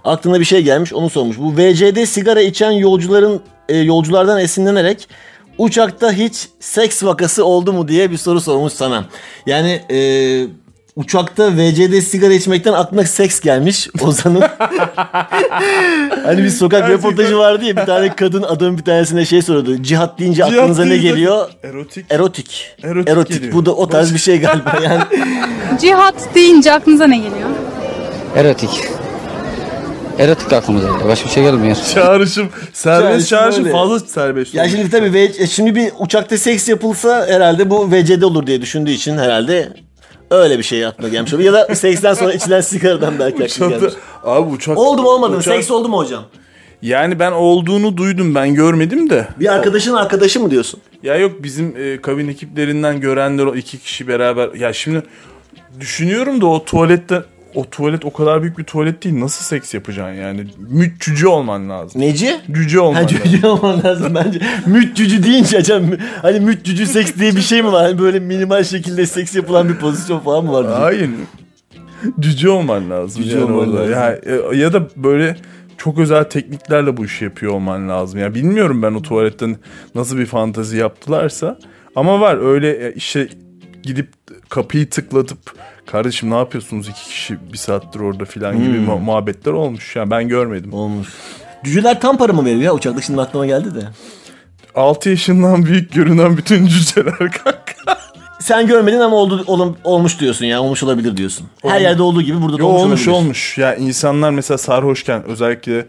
aklına bir şey gelmiş onu sormuş. Bu VC'de sigara içen yolcuların e, yolculardan esinlenerek uçakta hiç seks vakası oldu mu diye bir soru sormuş sana. Yani e, uçakta VC'de sigara içmekten aklına seks gelmiş Ozan'ın. hani bir sokak röportajı vardı ya bir tane kadın adamın bir tanesine şey soruyordu. Cihat deyince Cihat aklınıza ne deyince- geliyor? Erotik. Erotik. Erotik Erotik. geliyor. Bu da o tarz bir şey galiba yani. Cihat deyince aklınıza ne geliyor? Erotik. Erotik aklımıza geliyor. Başka bir şey gelmiyor. Çağrışım. Serbest Çağrışım çağrışım öyle. fazla serbest. ya şimdi tabii V- şimdi bir uçakta seks yapılsa herhalde bu VC'de olur diye düşündüğü için herhalde öyle bir şey aklına gelmiş. Ya da seksten sonra içilen sigaradan belki aklına Uçakta- gelmiş. Abi uçak. Oldu mu olmadı mı? uçak- Seks oldu mu hocam? Yani ben olduğunu duydum ben görmedim de. Bir arkadaşın arkadaşı mı diyorsun? Ya yok bizim e, kabin ekiplerinden görenler o iki kişi beraber. Ya şimdi düşünüyorum da o tuvalette o tuvalet o kadar büyük bir tuvalet değil. Nasıl seks yapacaksın yani? Müt cüce olman lazım. Neci? Cüce olman Ha, lazım. olman lazım bence. Müt cücü deyince hocam hani müt cücü seks diye bir şey mi var? Hani böyle minimal şekilde seks yapılan bir pozisyon falan mı var? Hayır. Cüce olman lazım. Cüce yani olman orada. lazım. Ya, e, ya da böyle çok özel tekniklerle bu işi yapıyor olman lazım. Ya bilmiyorum ben o tuvaletten nasıl bir fantazi yaptılarsa. Ama var öyle e, işte gidip kapıyı tıklatıp kardeşim ne yapıyorsunuz iki kişi bir saattir orada filan gibi Hmm. mu- muhabbetler olmuş. Yani ben görmedim. Olmuş. Cüceler tam para mı veriyor ya uçakta şimdi aklıma geldi de. 6 yaşından büyük görünen bütün cüceler kanka. Sen görmedin ama oldu, olum- olmuş diyorsun ya olmuş olmuş diyorsun. Her Olmuş. yerde olduğu gibi burada da Yo, olmuş, olmuş olabilir. olmuş. Ya insanlar mesela sarhoşken özellikle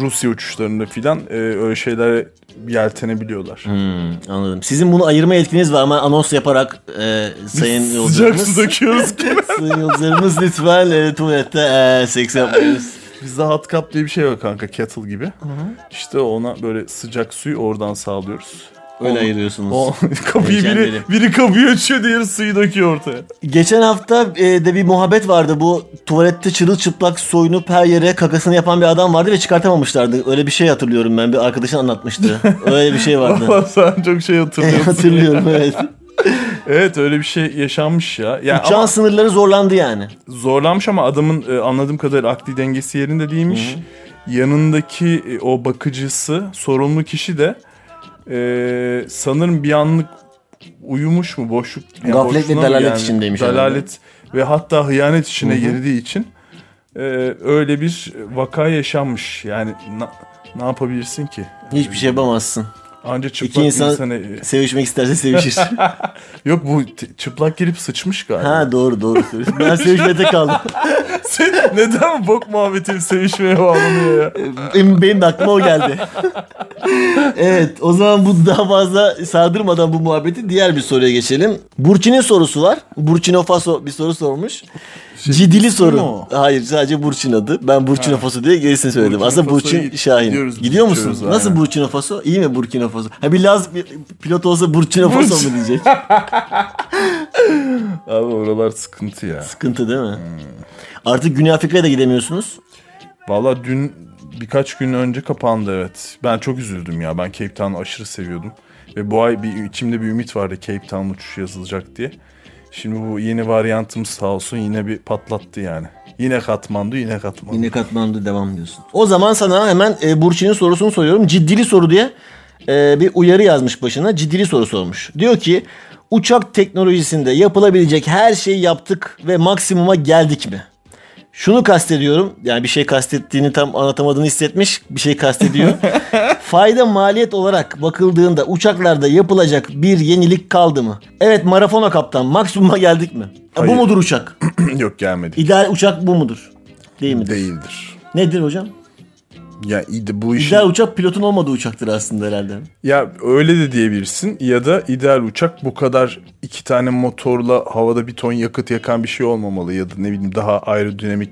Rusya uçuşlarında filan e, öyle şeylere yeltenebiliyorlar. Hmm, anladım. Sizin bunu ayırma yetkiniz var mı? Anons yaparak e, sayın Sıcak yolcularımız. su döküyoruz sayın yolcularımız lütfen e, tuvalette e, seks yapmayınız. Bizde hot cup diye bir şey var kanka kettle gibi. İşte ona böyle sıcak suyu oradan sağlıyoruz. Öyle ayırıyorsunuz. O, kapıyı biri, biri kapıyı açıyor diğeri suyu döküyor ortaya. Geçen hafta e, de bir muhabbet vardı. Bu tuvalette çırılçıplak soyunup her yere kakasını yapan bir adam vardı ve çıkartamamışlardı. Öyle bir şey hatırlıyorum ben. Bir arkadaşın anlatmıştı. Öyle bir şey vardı. Valla sen çok şey hatırlıyorsun. Hatırlıyorum evet. evet öyle bir şey yaşanmış ya. Yani Uçağın ama sınırları zorlandı yani. zorlanmış ama adamın e, anladığım kadarıyla akli dengesi yerinde değilmiş. Yanındaki e, o bakıcısı sorumlu kişi de e, sanırım bir anlık uyumuş mu boşluk yani Gaflet ve dalalet içindeymiş Dalalet ve hatta hıyanet içine girdiği için e, öyle bir vaka yaşanmış. Yani na- ne yapabilirsin ki? Hiçbir şey yapamazsın. Anca çıplak İki insan insana- sevişmek isterse sevişir. Yok bu çıplak girip sıçmış galiba. ha doğru doğru. Ben sevişmede kaldım. Sen neden bok muhabbeti sevişmeye bağlanıyor ya? Benim, benim de aklıma o geldi. evet o zaman bu daha fazla sardırmadan bu muhabbeti diğer bir soruya geçelim. Burçin'in sorusu var. Burkina Faso bir soru sormuş. Ciddili mi soru. o? Hayır sadece Burçin adı. Ben Burkina Faso diye gerisini söyledim. Burkina Aslında Burçin Şahin. gidiyoruz, Gidiyor musun? gidiyoruz, Nasıl aynen. Burkina Faso? İyi mi Burkina Faso? Ha bir Laz bir pilot olsa Burkina Faso mu diyecek? Abi oralar sıkıntı ya. Sıkıntı değil mi? Artık Güney Afrika'ya da gidemiyorsunuz. Valla dün birkaç gün önce kapandı evet. Ben çok üzüldüm ya. Ben Cape Town'u aşırı seviyordum. Ve bu ay bir içimde bir ümit vardı Cape Town uçuşu yazılacak diye. Şimdi bu yeni varyantımız sağ olsun yine bir patlattı yani. Yine Katmandu yine Katmandu. Yine Katmandu devam diyorsun. O zaman sana hemen e, Burçin'in sorusunu soruyorum. Ciddili soru diye e, bir uyarı yazmış başına. Ciddili soru sormuş. Diyor ki uçak teknolojisinde yapılabilecek her şeyi yaptık ve maksimuma geldik mi? Şunu kastediyorum. Yani bir şey kastettiğini tam anlatamadığını hissetmiş. Bir şey kastediyor. Fayda maliyet olarak bakıldığında uçaklarda yapılacak bir yenilik kaldı mı? Evet Marafona kaptan maksimuma geldik mi? E, bu Hayır. mudur uçak? Yok gelmedi. İdeal uçak bu mudur? Değil midir? Değildir. Nedir hocam? Ya bu işin... İdeal uçak pilotun olmadığı uçaktır aslında herhalde. Ya öyle de diyebilirsin ya da ideal uçak bu kadar iki tane motorla havada bir ton yakıt yakan bir şey olmamalı ya da ne bileyim daha aerodinamik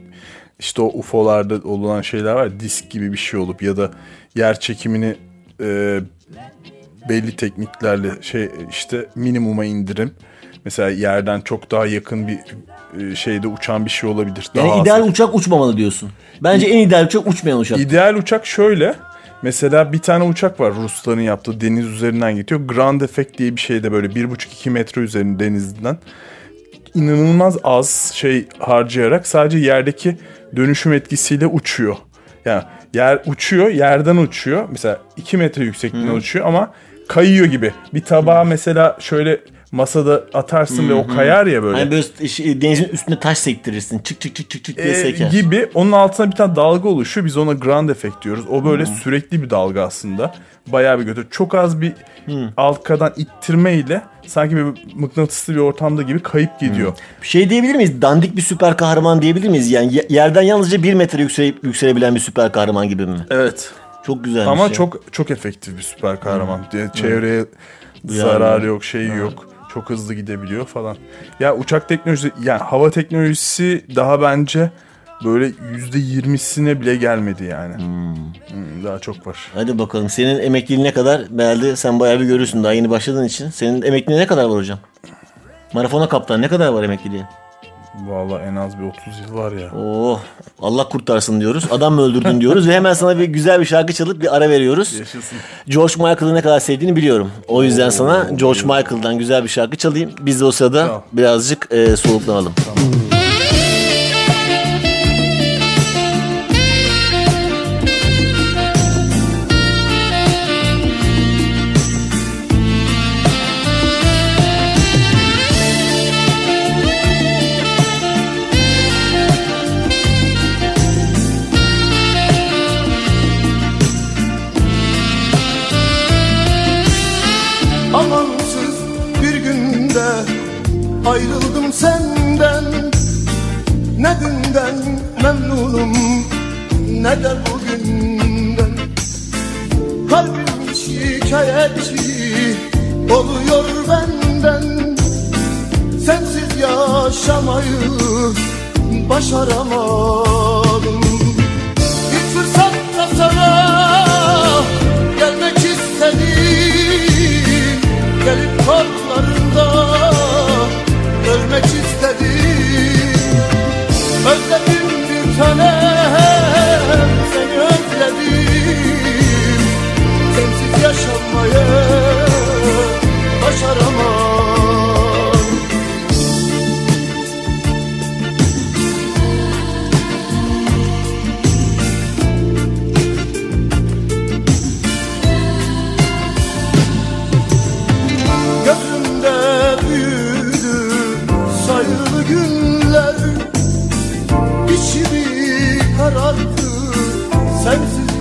işte o UFO'larda olan şeyler var disk gibi bir şey olup ya da yer çekimini e, belli tekniklerle şey işte minimuma indirim. Mesela yerden çok daha yakın bir şeyde uçan bir şey olabilir. Yani Daha ideal uçak uçmamalı diyorsun. Bence en ideal uçak uçmayan uçak. İdeal uçak şöyle. Mesela bir tane uçak var Rusların yaptığı deniz üzerinden gidiyor. Grand Effect diye bir şey de böyle 1,5-2 metre üzerinde denizden inanılmaz az şey harcayarak sadece yerdeki dönüşüm etkisiyle uçuyor. Yani yer uçuyor, yerden uçuyor. Mesela 2 metre yüksekliğinden Hı. uçuyor ama kayıyor gibi. Bir tabağı mesela şöyle masada atarsın ve o kayar ya böyle. Hani böyle şey, denizin üstüne taş sektirirsin. Çık çık çık çık çık diye Ee, seker. gibi onun altına bir tane dalga oluşuyor. Biz ona grand effect diyoruz. O böyle Hmm. sürekli bir dalga aslında. Bayağı bir götür. Çok az bir Hmm. altkadan ittirmeyle sanki bir mıknatıslı bir ortamda gibi kayıp gidiyor. Şey diyebilir miyiz? Dandik bir süper kahraman diyebilir miyiz? Yani ye- yerden yalnızca bir metre yüksele, yükselebilen bir süper kahraman gibi mi? Evet. Çok güzelmiş Ama ya. çok çok efektif bir süper kahraman. Diye Çevreye Duyarlı. zararı yok, şeyi yok. Çok hızlı gidebiliyor falan. Ya uçak teknolojisi, yani hava teknolojisi daha bence böyle yüzde yirmisine bile gelmedi yani. Hmm, daha çok var. Hadi bakalım. Senin emekliliğine kadar herhalde sen bayağı bir görürsün daha yeni başladığın için. Senin emekliliğine ne kadar var hocam? Marafona kaptan ne kadar var emekliliği? Vallahi en az bir 30 yıl var ya. Oh Allah kurtarsın diyoruz. Adam mı öldürdün diyoruz ve hemen sana bir güzel bir şarkı çalıp bir ara veriyoruz. Yaşasın. George Michael'ı ne kadar sevdiğini biliyorum. O yüzden sana George Michael'dan güzel bir şarkı çalayım. Biz de o sırada Tamam. birazcık e, soluklanalım. senden ne de bugünden Kalbim şikayetçi oluyor benden. Sensiz yaşamayı başaramadım. Bir fırsatta sana gelmek istedim. Gelip kollarında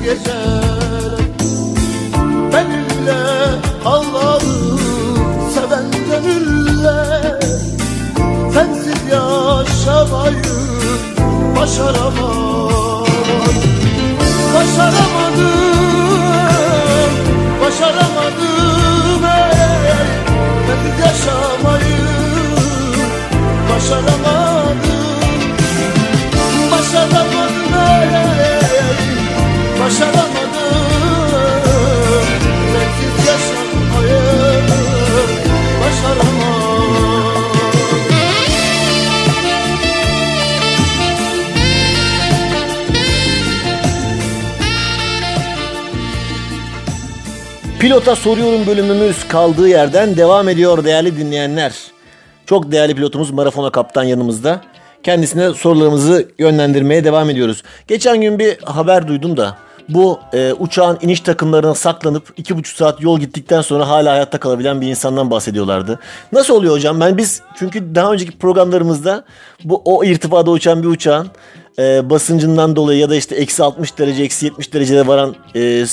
geceler Benimle Allah'ı seven gönüller Sensiz yaşamayı başaramam Pilota soruyorum bölümümüz kaldığı yerden devam ediyor değerli dinleyenler. Çok değerli pilotumuz Marafona Kaptan yanımızda. Kendisine sorularımızı yönlendirmeye devam ediyoruz. Geçen gün bir haber duydum da bu e, uçağın iniş takımlarına saklanıp iki buçuk saat yol gittikten sonra hala hayatta kalabilen bir insandan bahsediyorlardı. Nasıl oluyor hocam? Ben biz çünkü daha önceki programlarımızda bu o irtifada uçan bir uçağın e, basıncından dolayı ya da işte eksi 60 derece eksi 70 derecede varan e,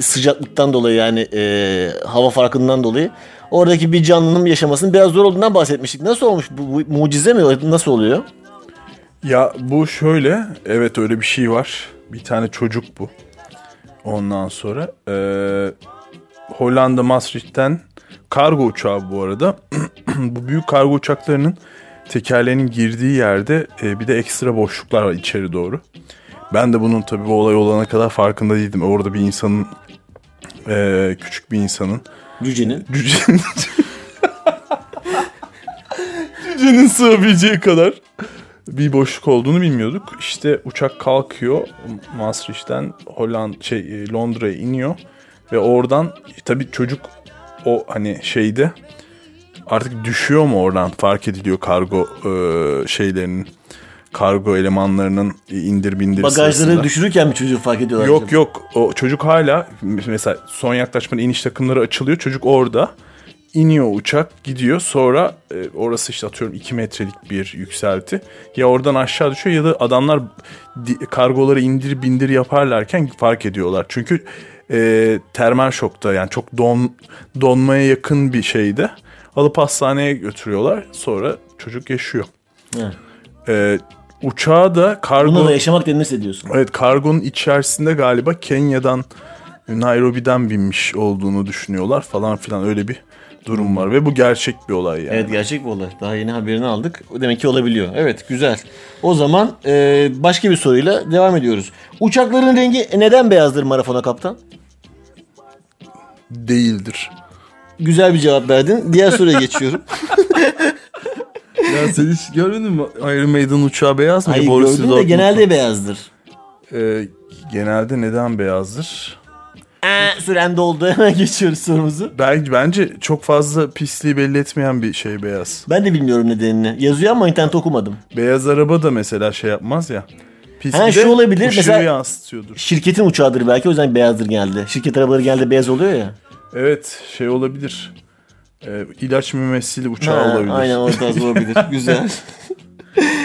sıcaklıktan dolayı yani e, hava farkından dolayı oradaki bir canlının yaşamasının biraz zor olduğundan bahsetmiştik. Nasıl olmuş bu, bu mucize mi? Nasıl oluyor? Ya bu şöyle, evet öyle bir şey var. Bir tane çocuk bu. Ondan sonra eee, Hollanda Maastricht'ten kargo uçağı bu arada. bu büyük kargo uçaklarının tekerlerinin girdiği yerde e, bir de ekstra boşluklar var içeri doğru. Ben de bunun tabii bu olay olana kadar farkında değildim. Orada bir insanın e, küçük bir insanın. Cücenin. Cücenin. Cücenin sığabileceği kadar bir boşluk olduğunu bilmiyorduk. İşte uçak kalkıyor Maastricht'ten Hollanda şey e, Londra'ya iniyor. Ve oradan tabii çocuk o hani şeyde artık düşüyor mu oradan fark ediliyor kargo e, şeylerinin kargo elemanlarının indir bindir bagajları sırasında. düşürürken mi çocuğu fark ediyorlar? Yok yok o çocuk hala mesela son yaklaşmada iniş takımları açılıyor çocuk orada iniyor uçak gidiyor sonra e, orası işte atıyorum 2 metrelik bir yükselti ya oradan aşağı düşüyor ya da adamlar kargoları indir bindir yaparlarken fark ediyorlar çünkü e, termal şokta yani çok don donmaya yakın bir şeyde alıp hastaneye götürüyorlar sonra çocuk yaşıyor. Evet. E, uçağı da kargo... Buna da yaşamak denirse hissediyorsun. Evet kargonun içerisinde galiba Kenya'dan Nairobi'den binmiş olduğunu düşünüyorlar falan filan öyle bir durum var ve bu gerçek bir olay yani. Evet gerçek bir olay. Daha yeni haberini aldık. Demek ki olabiliyor. Evet güzel. O zaman e, başka bir soruyla devam ediyoruz. Uçakların rengi neden beyazdır Marafona Kaptan? Değildir. Güzel bir cevap verdin. Diğer soruya geçiyorum. Ya sen hiç görmedin mi? Iron Maiden uçağı beyaz mı? Hayır Borussia gördüm de genelde beyazdır. Ee, genelde neden beyazdır? Ee, süren doldu. Hemen geçiyoruz sorumuzu. Bence, bence çok fazla pisliği belli etmeyen bir şey beyaz. Ben de bilmiyorum nedenini. Yazıyor ama internette okumadım. Beyaz araba da mesela şey yapmaz ya. Pisliği Ha, şu olabilir. Mesela- yansıtıyordur. Şirketin uçağıdır belki o yüzden beyazdır genelde. Şirket arabaları genelde beyaz oluyor ya. Evet şey olabilir. Ee, ilaç mümessili uçağı Ha, olabilir. aynen o tarz olabilir. Güzel.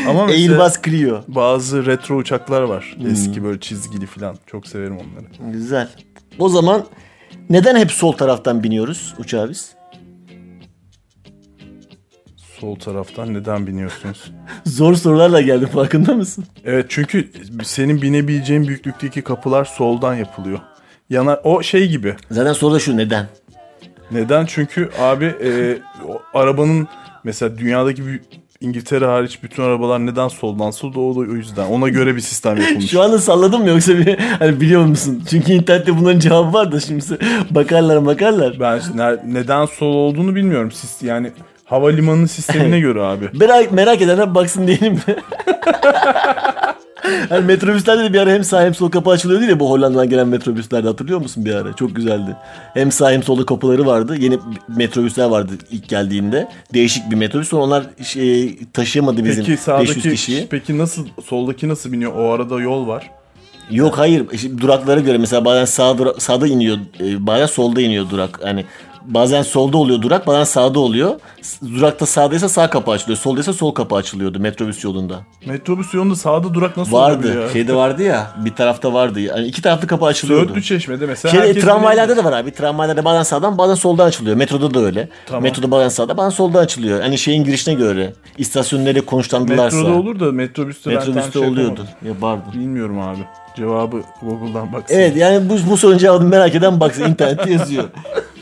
Ama mesela Airbus Clio. bazı retro uçaklar var. Hmm. Eski böyle çizgili falan. Çok severim onları. Güzel. O zaman neden hep sol taraftan biniyoruz uçağa biz? Sol taraftan neden biniyorsunuz? Zor sorularla geldim farkında mısın? Evet çünkü senin binebileceğin büyüklükteki kapılar soldan yapılıyor. Yanar o şey gibi. Zaten soru da şu neden? Neden? Çünkü abi e, arabanın mesela dünyadaki bir İngiltere hariç bütün arabalar neden soldan solda o da o yüzden. Ona göre bir sistem yapılmış. Şu anda salladım mı yoksa bir hani biliyor musun? Çünkü internette bunların cevabı var da şimdi bakarlar bakarlar. Ben ne- neden sol olduğunu bilmiyorum. Siz yani havalimanı sistemine göre abi. Merak, merak edenler baksın diyelim mi? hani metrobüslerde de bir ara hem sağ hem sol kapı açılıyordu ya bu Hollanda'dan gelen metrobüslerde hatırlıyor musun bir ara? Çok güzeldi. Hem sağ hem solda kapıları vardı. Yeni metrobüsler vardı ilk geldiğinde. Değişik bir metrobüs. Sonra onlar şey, taşıyamadı bizim Peki 500 sağdaki kişiyi. peki nasıl soldaki nasıl biniyor? O arada yol var. Yok hayır Şimdi duraklara göre mesela bazen sağ dura- sağda iniyor e, bazen solda iniyor durak hani bazen solda oluyor durak bazen sağda oluyor durakta sağdaysa sağ kapı açılıyor soldaysa sol kapı açılıyordu metrobüs yolunda Metrobüs yolunda sağda durak nasıl vardı ya? şeyde vardı ya bir tarafta vardı yani iki taraflı kapı açılıyordu Söğütlü Çeşme'de mesela herkes tramvaylarda da var abi tramvaylarda bazen sağdan bazen soldan açılıyor metroda da öyle Tamam. metroda bazen sağda bazen soldan açılıyor hani şeyin girişine göre istasyonun nereye Metroda olur da metrobüste, ben Metrobüste tam şey oluyordu. yapamadım. Ya vardı. Bilmiyorum abi. Cevabı Google'dan baksana. Evet yani bu, bu sorunun cevabını merak eden baksın internette yazıyor.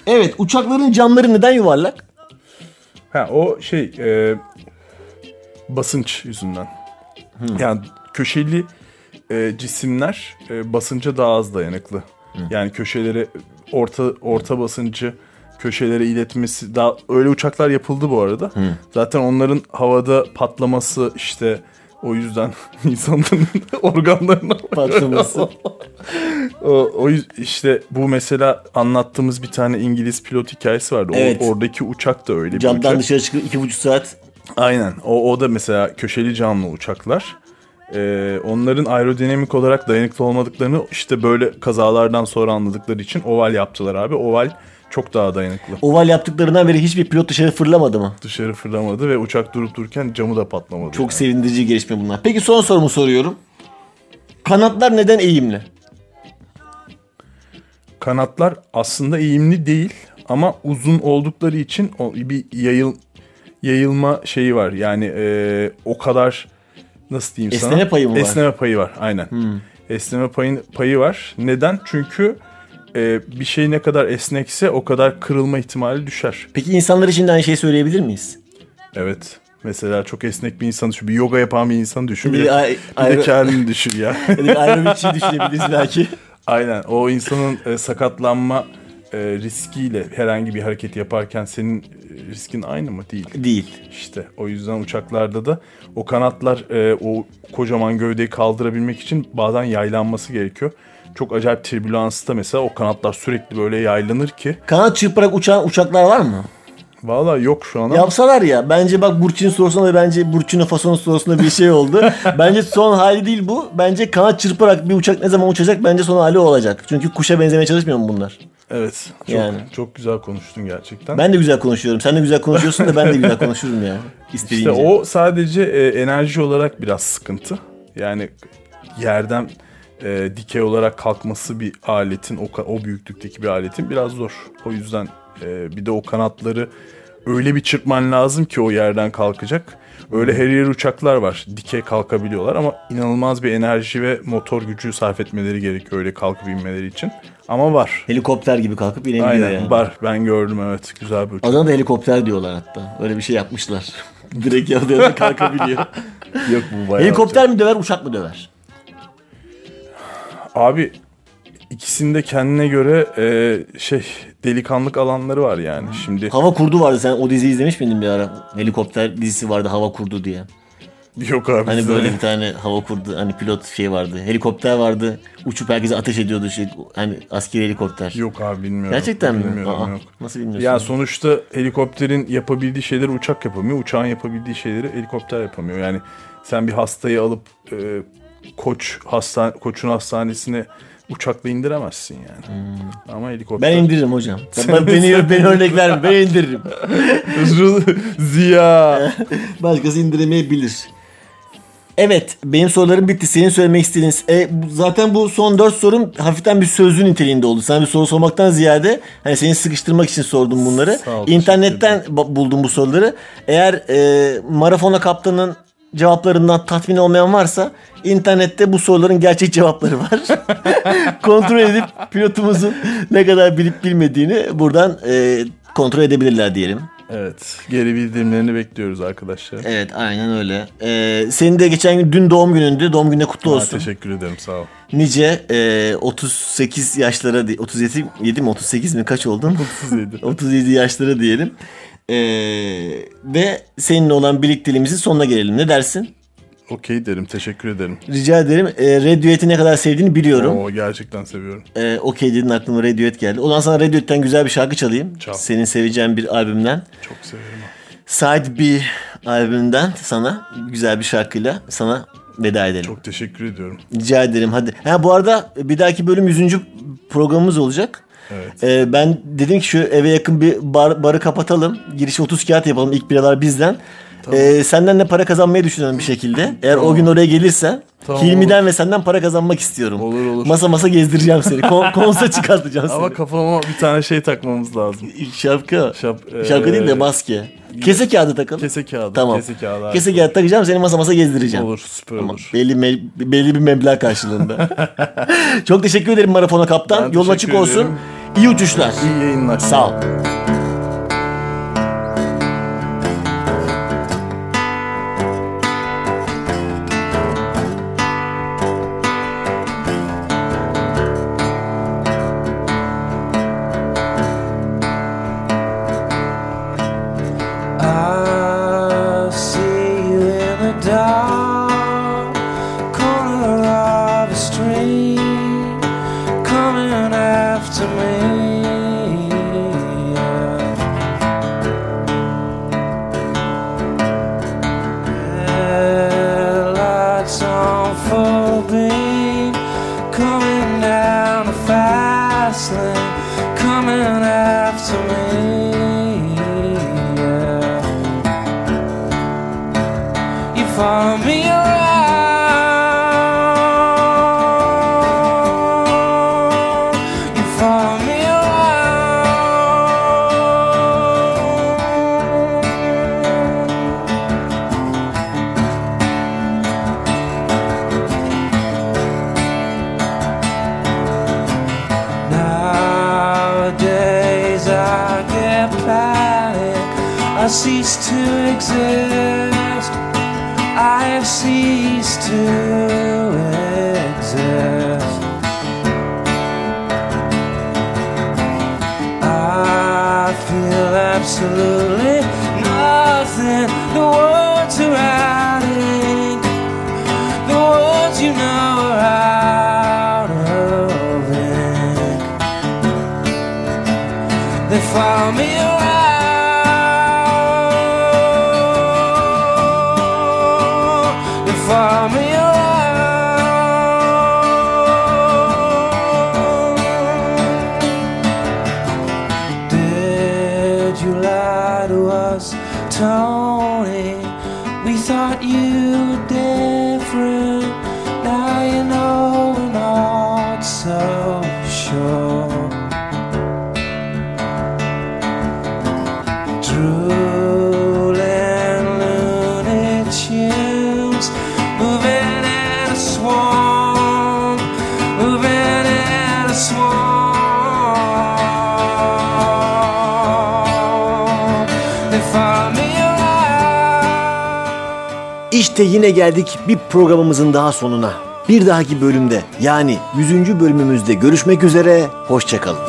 Evet uçakların camları neden yuvarlak? Ha o şey e, basınç yüzünden. Yani köşeli e, cisimler e, basınca daha az dayanıklı. Yani köşelere orta orta basıncı köşelere iletmesi daha öyle uçaklar yapıldı bu arada. Zaten onların havada patlaması işte o yüzden insanların organlarına Patlaması. o, o işte bu mesela anlattığımız bir tane İngiliz pilot hikayesi vardı. O- Evet. oradaki uçak da öyle bir Camdan uçak. dışarı çıkıp iki buçuk saat Aynen. O, o da mesela köşeli camlı uçaklar. Ee, onların aerodinamik olarak dayanıklı olmadıklarını işte böyle kazalardan sonra anladıkları için oval yaptılar abi. Oval çok daha dayanıklı. oval yaptıklarından beri hiçbir pilot dışarı fırlamadı mı? Dışarı fırlamadı ve uçak durup dururken camı da patlamadı. Çok sevindirici gelişme bunlar. Peki son sorumu soruyorum. Kanatlar neden eğimli? Kanatlar aslında eğimli değil ama uzun oldukları için o bir yayıl yayılma şeyi var. Yani e, o kadar nasıl diyeyim sana? Esneme payı mı var? Esneme payı var aynen. Hmm. Esneme payı, payı var. Neden? Çünkü e, bir şey ne kadar esnekse o kadar kırılma ihtimali düşer. Peki insanlar için de aynı şeyi söyleyebilir miyiz? Evet. Mesela çok esnek bir insan düşün. Bir yoga yapan bir insan düşün. Bir Bir, de bir de kendini düşün ya. Ya da bir aerobikçi düşünebiliriz belki. Aynen. O insanın e, sakatlanma e, riskiyle herhangi bir hareket yaparken senin e, riskin aynı mı? Değil. Değil. İşte o yüzden uçaklarda da o kanatlar e, o kocaman gövdeyi kaldırabilmek için bazen yaylanması gerekiyor. Çok acayip türbülansta mesela o kanatlar sürekli böyle yaylanır ki. Kanat çırparak uçan uçaklar var mı? Valla yok şu an ama. Yapsalar ya. Bence bak Burçin'in sorusunda da bence Burçin'in Faso'nun sorusunda bir şey oldu. bence son hali değil bu. Bence kanat çırparak bir uçak ne zaman uçacak bence son hali olacak. Çünkü kuşa benzemeye çalışmıyor mu bunlar? Evet. Çok, Yani. çok güzel konuştun gerçekten. Ben de güzel konuşuyorum. Sen de güzel konuşuyorsun da ben de güzel konuşurum ya. İstediğince. İşte o sadece e, enerji olarak biraz sıkıntı. Yani yerden e, dikey olarak kalkması bir aletin o, o büyüklükteki bir aletin biraz zor. O yüzden e, bir de o kanatları öyle bir çırpman lazım ki o yerden kalkacak. Öyle her yer uçaklar var. Dikey kalkabiliyorlar ama inanılmaz bir enerji ve motor gücü sarf etmeleri gerekiyor öyle kalkıp inmeleri için. Ama var. Helikopter gibi kalkıp inebiliyor Aynen yani. var. Ben gördüm evet. Güzel bir uçak. Adana da helikopter diyorlar hatta. Öyle bir şey yapmışlar. Direkt yanında kalkabiliyor. Yok bu bayağı helikopter mi döver uçak mı döver? Abi ikisinde kendine göre e, şey delikanlık alanları var yani. Şimdi Hava kurdu vardı. Sen o diziyi izlemiş miydin bir ara? Helikopter dizisi vardı Hava Kurdu diye. yok abi. Hani böyle bir tane hava kurdu. Hani pilot şey vardı. Helikopter vardı. Uçup herkese ateş ediyordu. Şey, hani askeri helikopter. Yok abi bilmiyorum. Gerçekten mi? Bilmiyorum, Aa, yok. Nasıl bilmiyorsun? Ya sonuçta helikopterin yapabildiği şeyleri uçak yapamıyor. Uçağın yapabildiği şeyleri helikopter yapamıyor. Yani sen bir hastayı alıp e, koç hastane koçun hastanesine uçakla indiremezsin yani. Ama helikopter. Ben indiririm hocam. Ben, beni, beni örnek verme. Ben indiririm. Ziya. Başkası indiremeyebilir. Evet benim sorularım bitti. Senin söylemek istediğin... E, zaten bu son dört sorum hafiften bir sözlü niteliğinde oldu. Sana bir soru sormaktan ziyade hani seni sıkıştırmak için sordum bunları. Ol, İnternetten buldum bu soruları. Eğer e, Marafona Kaptan'ın cevaplarından tatmin olmayan varsa internette bu soruların gerçek cevapları var. kontrol edip pilotumuzun ne kadar bilip bilmediğini buradan e, kontrol edebilirler diyelim. Evet. Geri bildirimlerini bekliyoruz arkadaşlar. Evet aynen öyle. Ee, senin de geçen gün dün doğum günündü. Doğum gününe kutlu Ha, olsun. teşekkür ederim sağ ol. Nice e, 38 yaşlara di- 37 7 mi 38 mi kaç oldun? 37. 37 yaşlara diyelim. Ee, ve seninle olan birlikteliğimizin sonuna gelelim. Ne dersin? Okey derim teşekkür ederim. Rica ederim. E, Radiohead'i ne kadar sevdiğini biliyorum. Oo, gerçekten seviyorum. E, Okey dedin aklıma Radiohead geldi. O zaman sana Radiohead'ten güzel bir şarkı çalayım. Çal. Senin seveceğin bir albümden. Çok severim. Side B albümünden sana güzel bir şarkıyla sana veda edelim. Çok teşekkür ediyorum. Rica ederim hadi. Ha bu arada bir dahaki bölüm 100. programımız olacak. Evet. Ee, ben dedim ki şu eve yakın bir bar, barı kapatalım. Giriş 30 kağıt yapalım. İlk biralar bizden. Ee, senden de para kazanmayı düşünüyorum bir şekilde. Eğer o gün oraya gelirsen Tamam, Hilmi'den ve senden para kazanmak istiyorum. Olur olur. Masa masa gezdireceğim seni. Kon- konsa çıkartacağım seni. Ama kafama bir tane şey takmamız lazım. Şapka. Şap, Şapka değil de eee, maske. Kese kağıdı takalım. Kese kağıdı. Tamam. Kese kağıdı. Kese kağıdı takacağım seni masa masa gezdireceğim. Olur süper Tamam. olur. Belli, me- belli bir meblağ karşılığında. Çok teşekkür ederim Marafona Kaptan. Ben Yolun teşekkür açık olsun. ederim. İyi uçuşlar. İyi yayınlar. Sağ ol. They found me İşte yine geldik bir programımızın daha sonuna. Bir dahaki bölümde yani 100. bölümümüzde görüşmek üzere. Hoşçakalın.